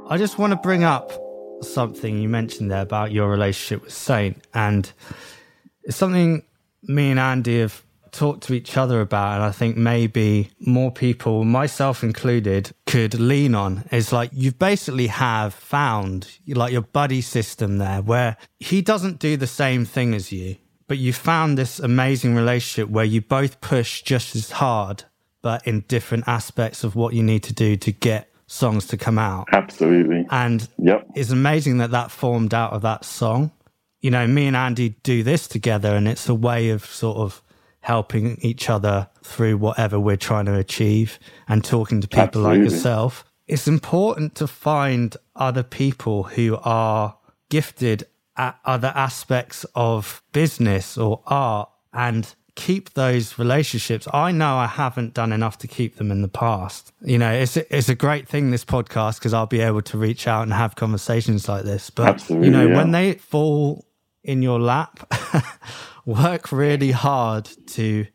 I just want to bring up something you mentioned there about your relationship with Saint, and it's something me and Andy have talked to each other about, and I think maybe more people, myself included, could lean on is like you basically have found like your buddy system there where he doesn't do the same thing as you, but you found this amazing relationship where you both push just as hard, but in different aspects of what you need to do to get songs to come out. Absolutely. And yep. it's amazing that that formed out of that song. You know, me and Andy do this together, and it's a way of sort of helping each other through whatever we're trying to achieve and talking to people Absolutely. like yourself. It's important to find other people who are gifted at other aspects of business or art and keep those relationships. I know I haven't done enough to keep them in the past. You know, it's a, it's a great thing this podcast because I'll be able to reach out and have conversations like this. But Absolutely, you know, yeah. when they fall in your lap *laughs* work really hard to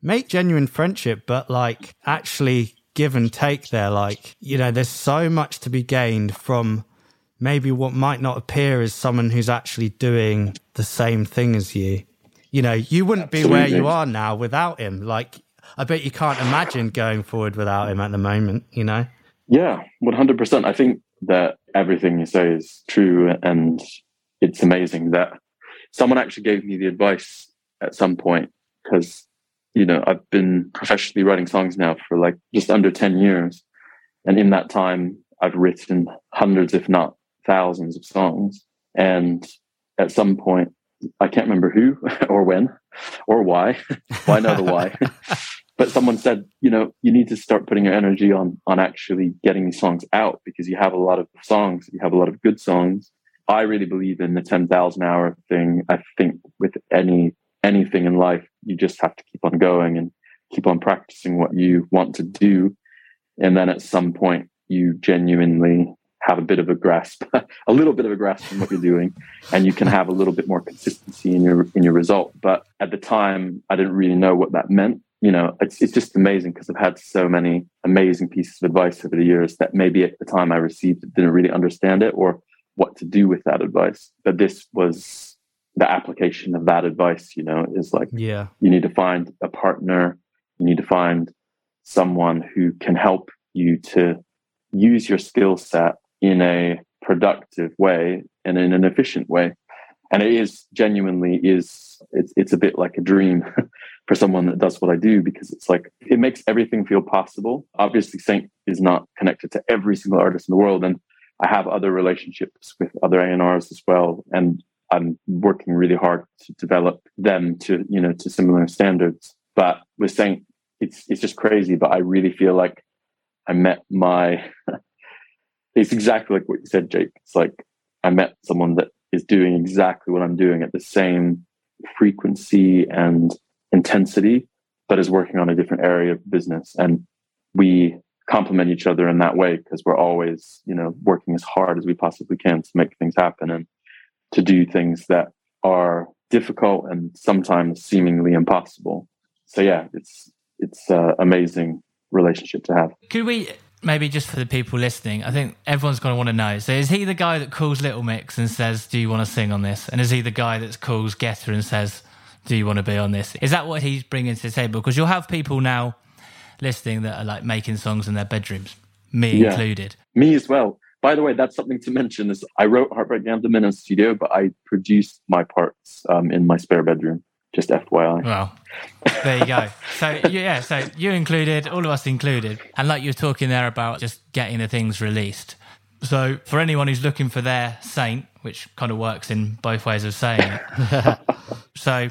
make genuine friendship, but like actually give and take there. Like, you know, there's so much to be gained from maybe what might not appear as someone who's actually doing the same thing as you. You know, you wouldn't Absolutely. be where you are now without him. Like, I bet you can't imagine going forward without him at the moment, you know? Yeah, 100%. I think that everything you say is true. And it's amazing that someone actually gave me the advice at some point because you know I've been professionally writing songs now for like just under 10 years. And in that time I've written hundreds if not thousands of songs. And at some point I can't remember who *laughs* or when or why. *laughs* Why not the why. *laughs* But someone said, you know, you need to start putting your energy on on actually getting these songs out because you have a lot of songs, you have a lot of good songs. I really believe in the ten thousand hour thing. I think with any anything in life, you just have to keep on going and keep on practicing what you want to do, and then at some point, you genuinely have a bit of a grasp, *laughs* a little bit of a grasp on what you're doing, and you can have a little bit more consistency in your in your result. But at the time, I didn't really know what that meant. You know, it's it's just amazing because I've had so many amazing pieces of advice over the years that maybe at the time I received it didn't really understand it or what to do with that advice. But this was the application of that advice. You know, is like Yeah. you need to find a partner, you need to find someone who can help you to use your skill set in a productive way and in an efficient way and it is genuinely is it's it's a bit like a dream *laughs* for someone that does what I do because it's like it makes everything feel possible. Obviously, Saint is not connected to every single artist in the world, and I have other relationships with other A&Rs as well, and I'm working really hard to develop them to you know to similar standards. But we're saying it's it's just crazy. But I really feel like I met my. *laughs* it's exactly like what you said, Jake. It's like I met someone that is doing exactly what I'm doing at the same frequency and intensity, but is working on a different area of business. And we complement each other in that way because we're always, you know, working as hard as we possibly can to make things happen and to do things that are difficult and sometimes seemingly impossible. So yeah, it's it's uh, amazing relationship to have. Could we maybe just for the people listening? I think everyone's going to want to know. So, is he the guy that calls Little Mix and says, "Do you want to sing on this?" And is he the guy that calls Guetta and says, "Do you want to be on this?" Is that what he's bringing to the table? Because you'll have people now listening that are like making songs in their bedrooms, me Yeah. included. Me as well. By the way, that's something to mention. Is I wrote Heartbreak Anthem in a studio, but I produced my parts um, in my spare bedroom. Just FYI. Well, there you go. So *laughs* yeah, so you included, all of us included, and like you were talking there about just getting the things released. So for anyone who's looking for their saint, which kind of works in both ways of saying it. *laughs* so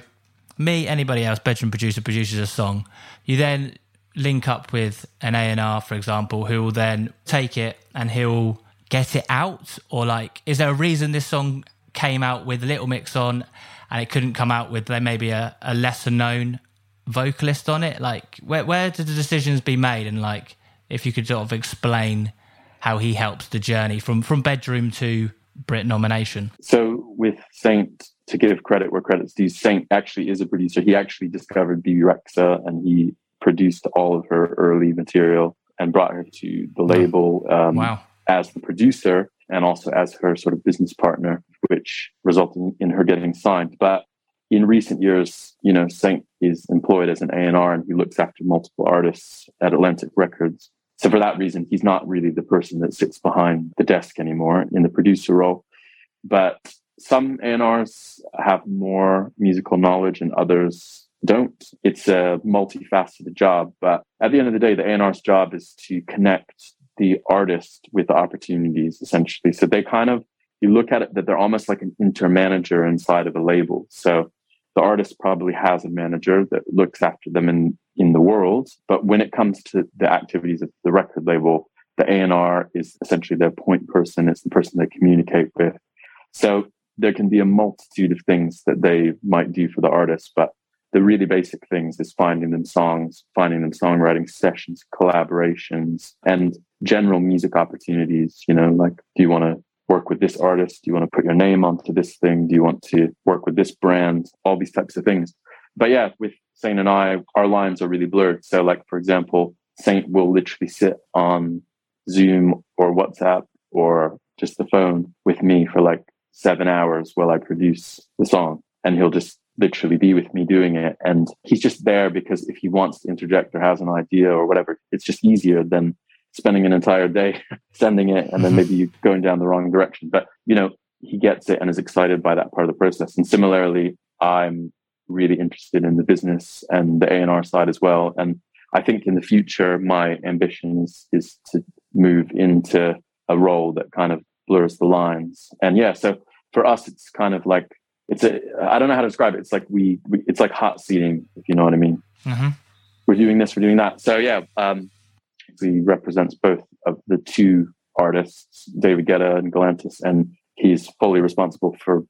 me, anybody else, bedroom producer produces a song. You then link up with an A and R, for example, who will then take it and he'll get it out, or like, is there a reason this song came out with Little Mix on and it couldn't come out with maybe a, a lesser known vocalist on it? Like, where where did the decisions be made? And like, if you could sort of explain how he helps the journey from from bedroom to Brit nomination. So with Saint, to give credit where credit's due, Saint actually is a producer. He actually discovered Bebe Rexha and he produced all of her early material and brought her to the label um, Wow. as the producer and also as her sort of business partner, which resulted in her getting signed. But in recent years, you know, Saint is employed as an A&R and he looks after multiple artists at Atlantic Records. So for that reason, he's not really the person that sits behind the desk anymore in the producer role. But some A&Rs have more musical knowledge and others don't. It's a multifaceted job, but at the end of the day, the A&R's job is to connect the artist with the opportunities essentially. So they kind of, you look at it that they're almost like an intermanager inside of a label. So the artist probably has a manager that looks after them in, in the world. But when it comes to the activities of the record label, the A&R is essentially their point person. It's the person they communicate with. So there can be a multitude of things that they might do for the artist, but the really basic things is finding them songs, finding them songwriting sessions, collaborations, and general music opportunities. You know, like, do you want to work with this artist? Do you want to put your name onto this thing? Do you want to work with this brand? All these types of things. But yeah, with Saint and I, our lines are really blurred. So, like, for example, Saint will literally sit on Zoom or WhatsApp or just the phone with me for like seven hours while I produce the song. And he'll just literally be with me doing it. And he's just there because if he wants to interject or has an idea or whatever, it's just easier than spending an entire day *laughs* sending it and then mm-hmm. maybe you're going down the wrong direction. But, you know, he gets it and is excited by that part of the process. And similarly, I'm really interested in the business and the A&R side as well. And I think in the future, my ambition is, is to move into a role that kind of blurs the lines. And yeah, so for us, it's kind of like it's a I don't know how to describe it. It's like we, we it's like hot seating, if you know what I mean. hmm we're doing this, we're doing that. So yeah, um, he represents both of the two artists, David Guetta and Galantis, and he's fully responsible for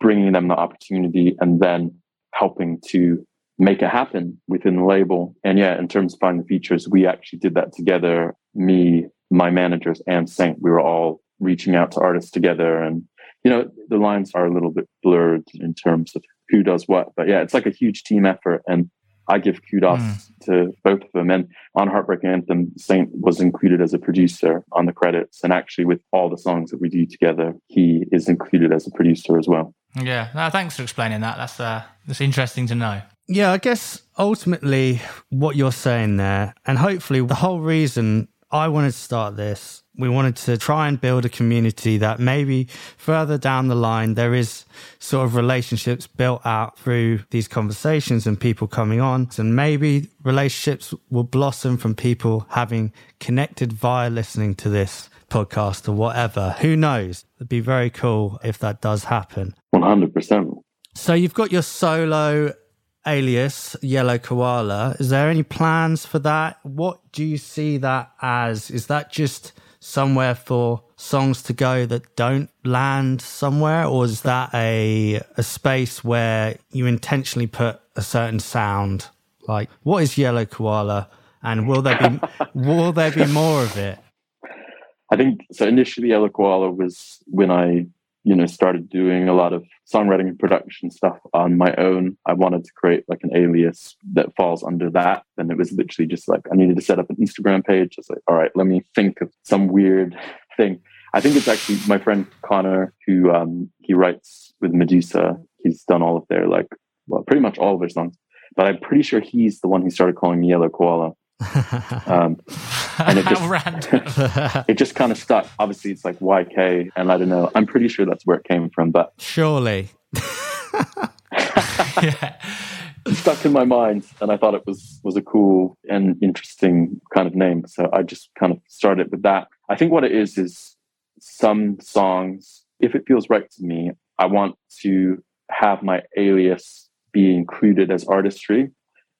bringing them the opportunity and then helping to make it happen within the label. And yeah, in terms of finding the features, we actually did that together. Me, my managers, and Saint, we were all reaching out to artists together. And, you know, the lines are a little bit blurred in terms of who does what. But yeah, it's like a huge team effort. And I give kudos mm. to both of them. And on Heartbreak Anthem, Saint was included as a producer on the credits. And actually, with all the songs that we do together, he is included as a producer as well. Yeah, no, thanks for explaining that. That's uh, that's interesting to know. Yeah, I guess ultimately what you're saying there, and hopefully the whole reason I wanted to start this, we wanted to try and build a community that maybe further down the line there is sort of relationships built out through these conversations and people coming on. And maybe relationships will blossom from people having connected via listening to this podcast or whatever. Who knows? It'd be very cool if that does happen. 100%. So you've got your solo alias Yellow Koala. Is there any plans for that? What do you see that as? Is that just somewhere for songs to go that don't land somewhere, or is that a a space where you intentionally put a certain sound? Like, what is Yellow Koala, and will there be *laughs* will there be more of it? I think so. Initially, Yellow Koala was when I you know started doing a lot of songwriting and production stuff on my own. I wanted to create like an alias that falls under that. And it was literally just like i needed to set up an instagram page. Just like all right let me think of some weird thing. I think it's actually my friend connor who um he writes with Meduza. He's done all of their like well pretty much all of their songs. But i'm pretty sure he's the one who started calling me yellow koala um, and it *laughs* just *laughs* it just kind of stuck. Obviously, it's like YK, and I don't know. I'm pretty sure that's where it came from, but surely, *laughs* yeah. it stuck in my mind, and I thought it was was a cool and interesting kind of name. So I just kind of started with that. I think what it is is some songs, if it feels right to me, I want to have my alias be included as artistry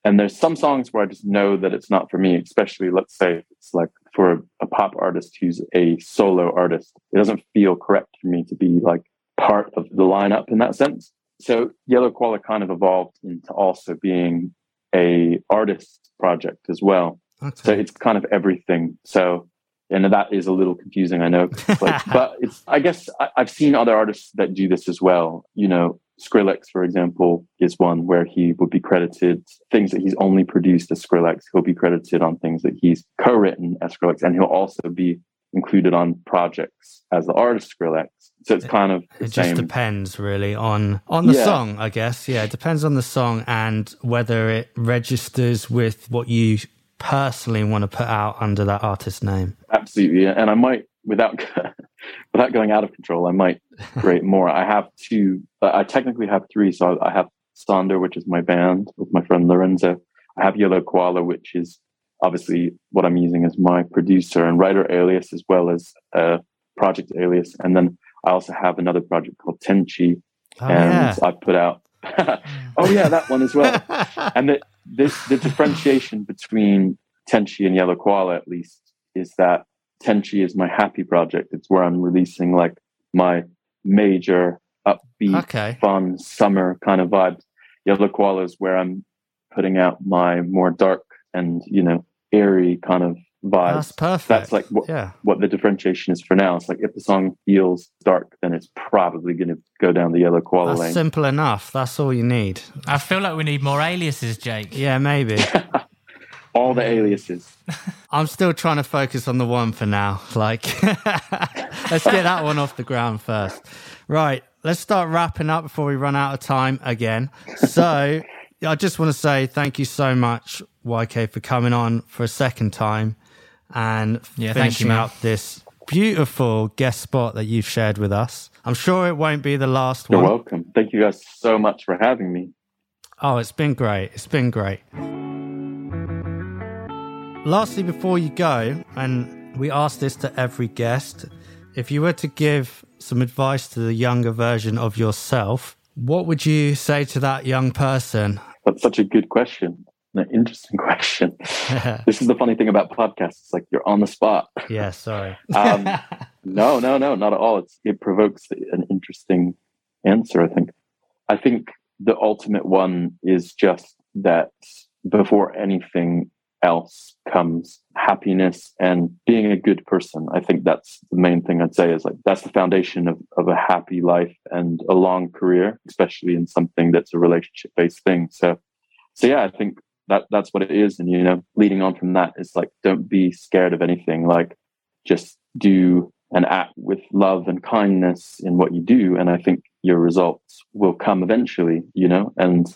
and there's some songs where I just know that it's not for me, especially let's say it's like for a pop artist who's a solo artist. It doesn't feel correct for me to be like part of the lineup in that sense. So Yellow Koala kind of evolved into also being a artist project as well. Okay. So it's kind of everything. So and that is a little confusing, I know. *laughs* Like, but it's I guess I, I've seen other artists that do this as well. You know, Skrillex, for example, is one where he would be credited things that he's only produced as Skrillex. He'll be credited on things that he's co-written as Skrillex, and he'll also be included on projects as the artist Skrillex. So it's kind of it just depends really on on the yeah. song, I guess. Yeah, it depends on the song and whether it registers with what you personally want to put out under that artist name. Absolutely, and I might without *laughs* without going out of control, I might create more. I have two. I technically have three. So I have Sondr, which is my band with my friend Lorenzo. I have Yellow Koala, which is obviously what I'm using as my producer and writer alias, as well as a project alias. And then I also have another project called Tenchi, oh, and yeah. I put out. *laughs* oh yeah, that one as well. *laughs* and the, the the differentiation between Tenchi and Yellow Koala, at least, is that Tenchi is my happy project. It's where I'm releasing like my major upbeat, okay. fun summer kind of vibes. Yellow Koala is where I'm putting out my more dark and you know airy kind of vibes. That's perfect. That's like what, yeah. what the differentiation is for now. It's like if the song feels dark, then it's probably going to go down the Yellow Koala That's lane. Simple enough. That's all you need. I feel like we need more aliases, Jake. Yeah, maybe. *laughs* all the aliases. *laughs* I'm still trying to focus on the one for now. Like, *laughs* let's get that one off the ground first. Right, let's start wrapping up before we run out of time again. So, I just want to say thank you so much, YK, for coming on for a second time and yeah, finishing you, out this beautiful guest spot that you've shared with us. I'm sure it won't be the last You're one. You're welcome. Thank you guys so much for having me. Oh, it's been great. It's been great. Lastly, before you go, and we ask this to every guest, if you were to give some advice to the younger version of yourself, what would you say to that young person? That's such a good question. an interesting question. *laughs* this is the funny thing about podcasts. It's like you're on the spot. yeah, sorry. Um, *laughs* no, no, no, not at all. It's, it provokes an interesting answer, I think. I think the ultimate one is just that before anything else comes happiness and being a good person. I think that's the main thing I'd say is like that's the foundation of, of a happy life and a long career, especially in something that's a relationship based thing. So so yeah, I think that that's what it is. And you know, leading on from that is like don't be scared of anything. Like just do and act with love and kindness in what you do. And I think your results will come eventually, you know, and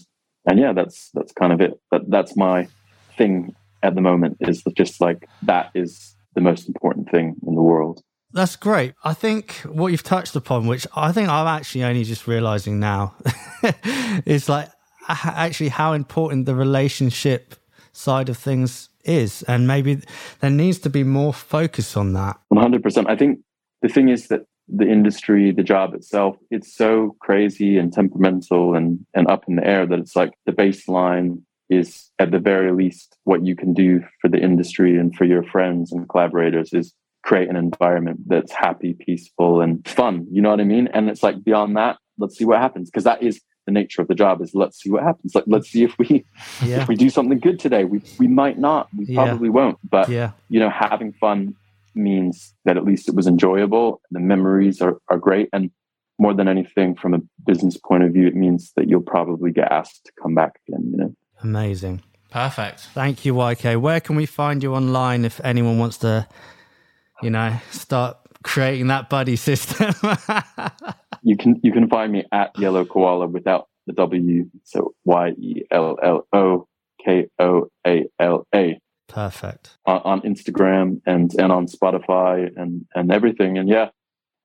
and yeah, that's that's kind of it. But that's my thing at the moment is just like that is the most important thing in the world. That's great. I think what you've touched upon, which I think I'm actually only just realizing now, *laughs* is like actually how important the relationship side of things is. And maybe there needs to be more focus on that. 100%. I think the thing is that the industry, the job itself, it's so crazy and temperamental and, and up in the air that it's like the baseline is at the very least what you can do for the industry and for your friends and collaborators is create an environment that's happy, peaceful, and fun. You know what I mean? And it's like beyond that, let's see what happens. Because that is the nature of the job is let's see what happens. Like let's see if we *laughs* yeah. if we do something good today. We we might not. We yeah. probably won't. But yeah. you know, having fun means that at least it was enjoyable. The memories are, are great. And more than anything, from a business point of view, it means that you'll probably get asked to come back again, you know. Amazing. Perfect. Thank you, YK. Where can we find you online if anyone wants to, you know, start creating that buddy system? *laughs* you can you can find me at Yellow Koala without the W, so Y E L L O K O A L A. Perfect. On, on, Instagram and and on Spotify and and everything. And yeah,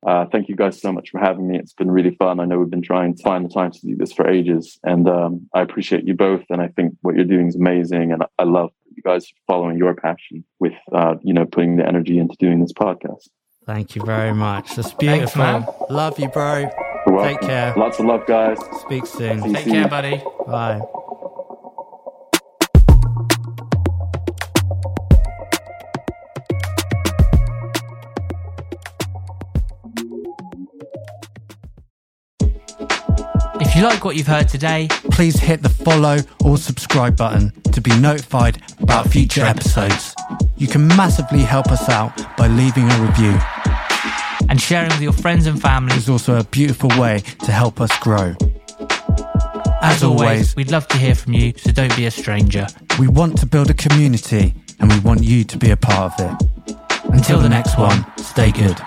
uh, thank you guys so much for having me. It's been really fun. I know we've been trying to find the time to do this for ages, and um, I appreciate you both. And I think what you're doing is amazing, and I love you guys following your passion with uh, you know putting the energy into doing this podcast. Thank you very much. That's beautiful. Thanks, love you, bro. Take care. Lots of love, guys. Speak soon. Take care, buddy. Bye. You like what you've heard today, please hit the follow or subscribe button to be notified about future episodes. You can massively help us out by leaving a review. And sharing with your friends and family is also a beautiful way to help us grow. As, always, we'd love to hear from you, so don't be a stranger. We want to build a community and we want you to be a part of it. Until the next one, stay good.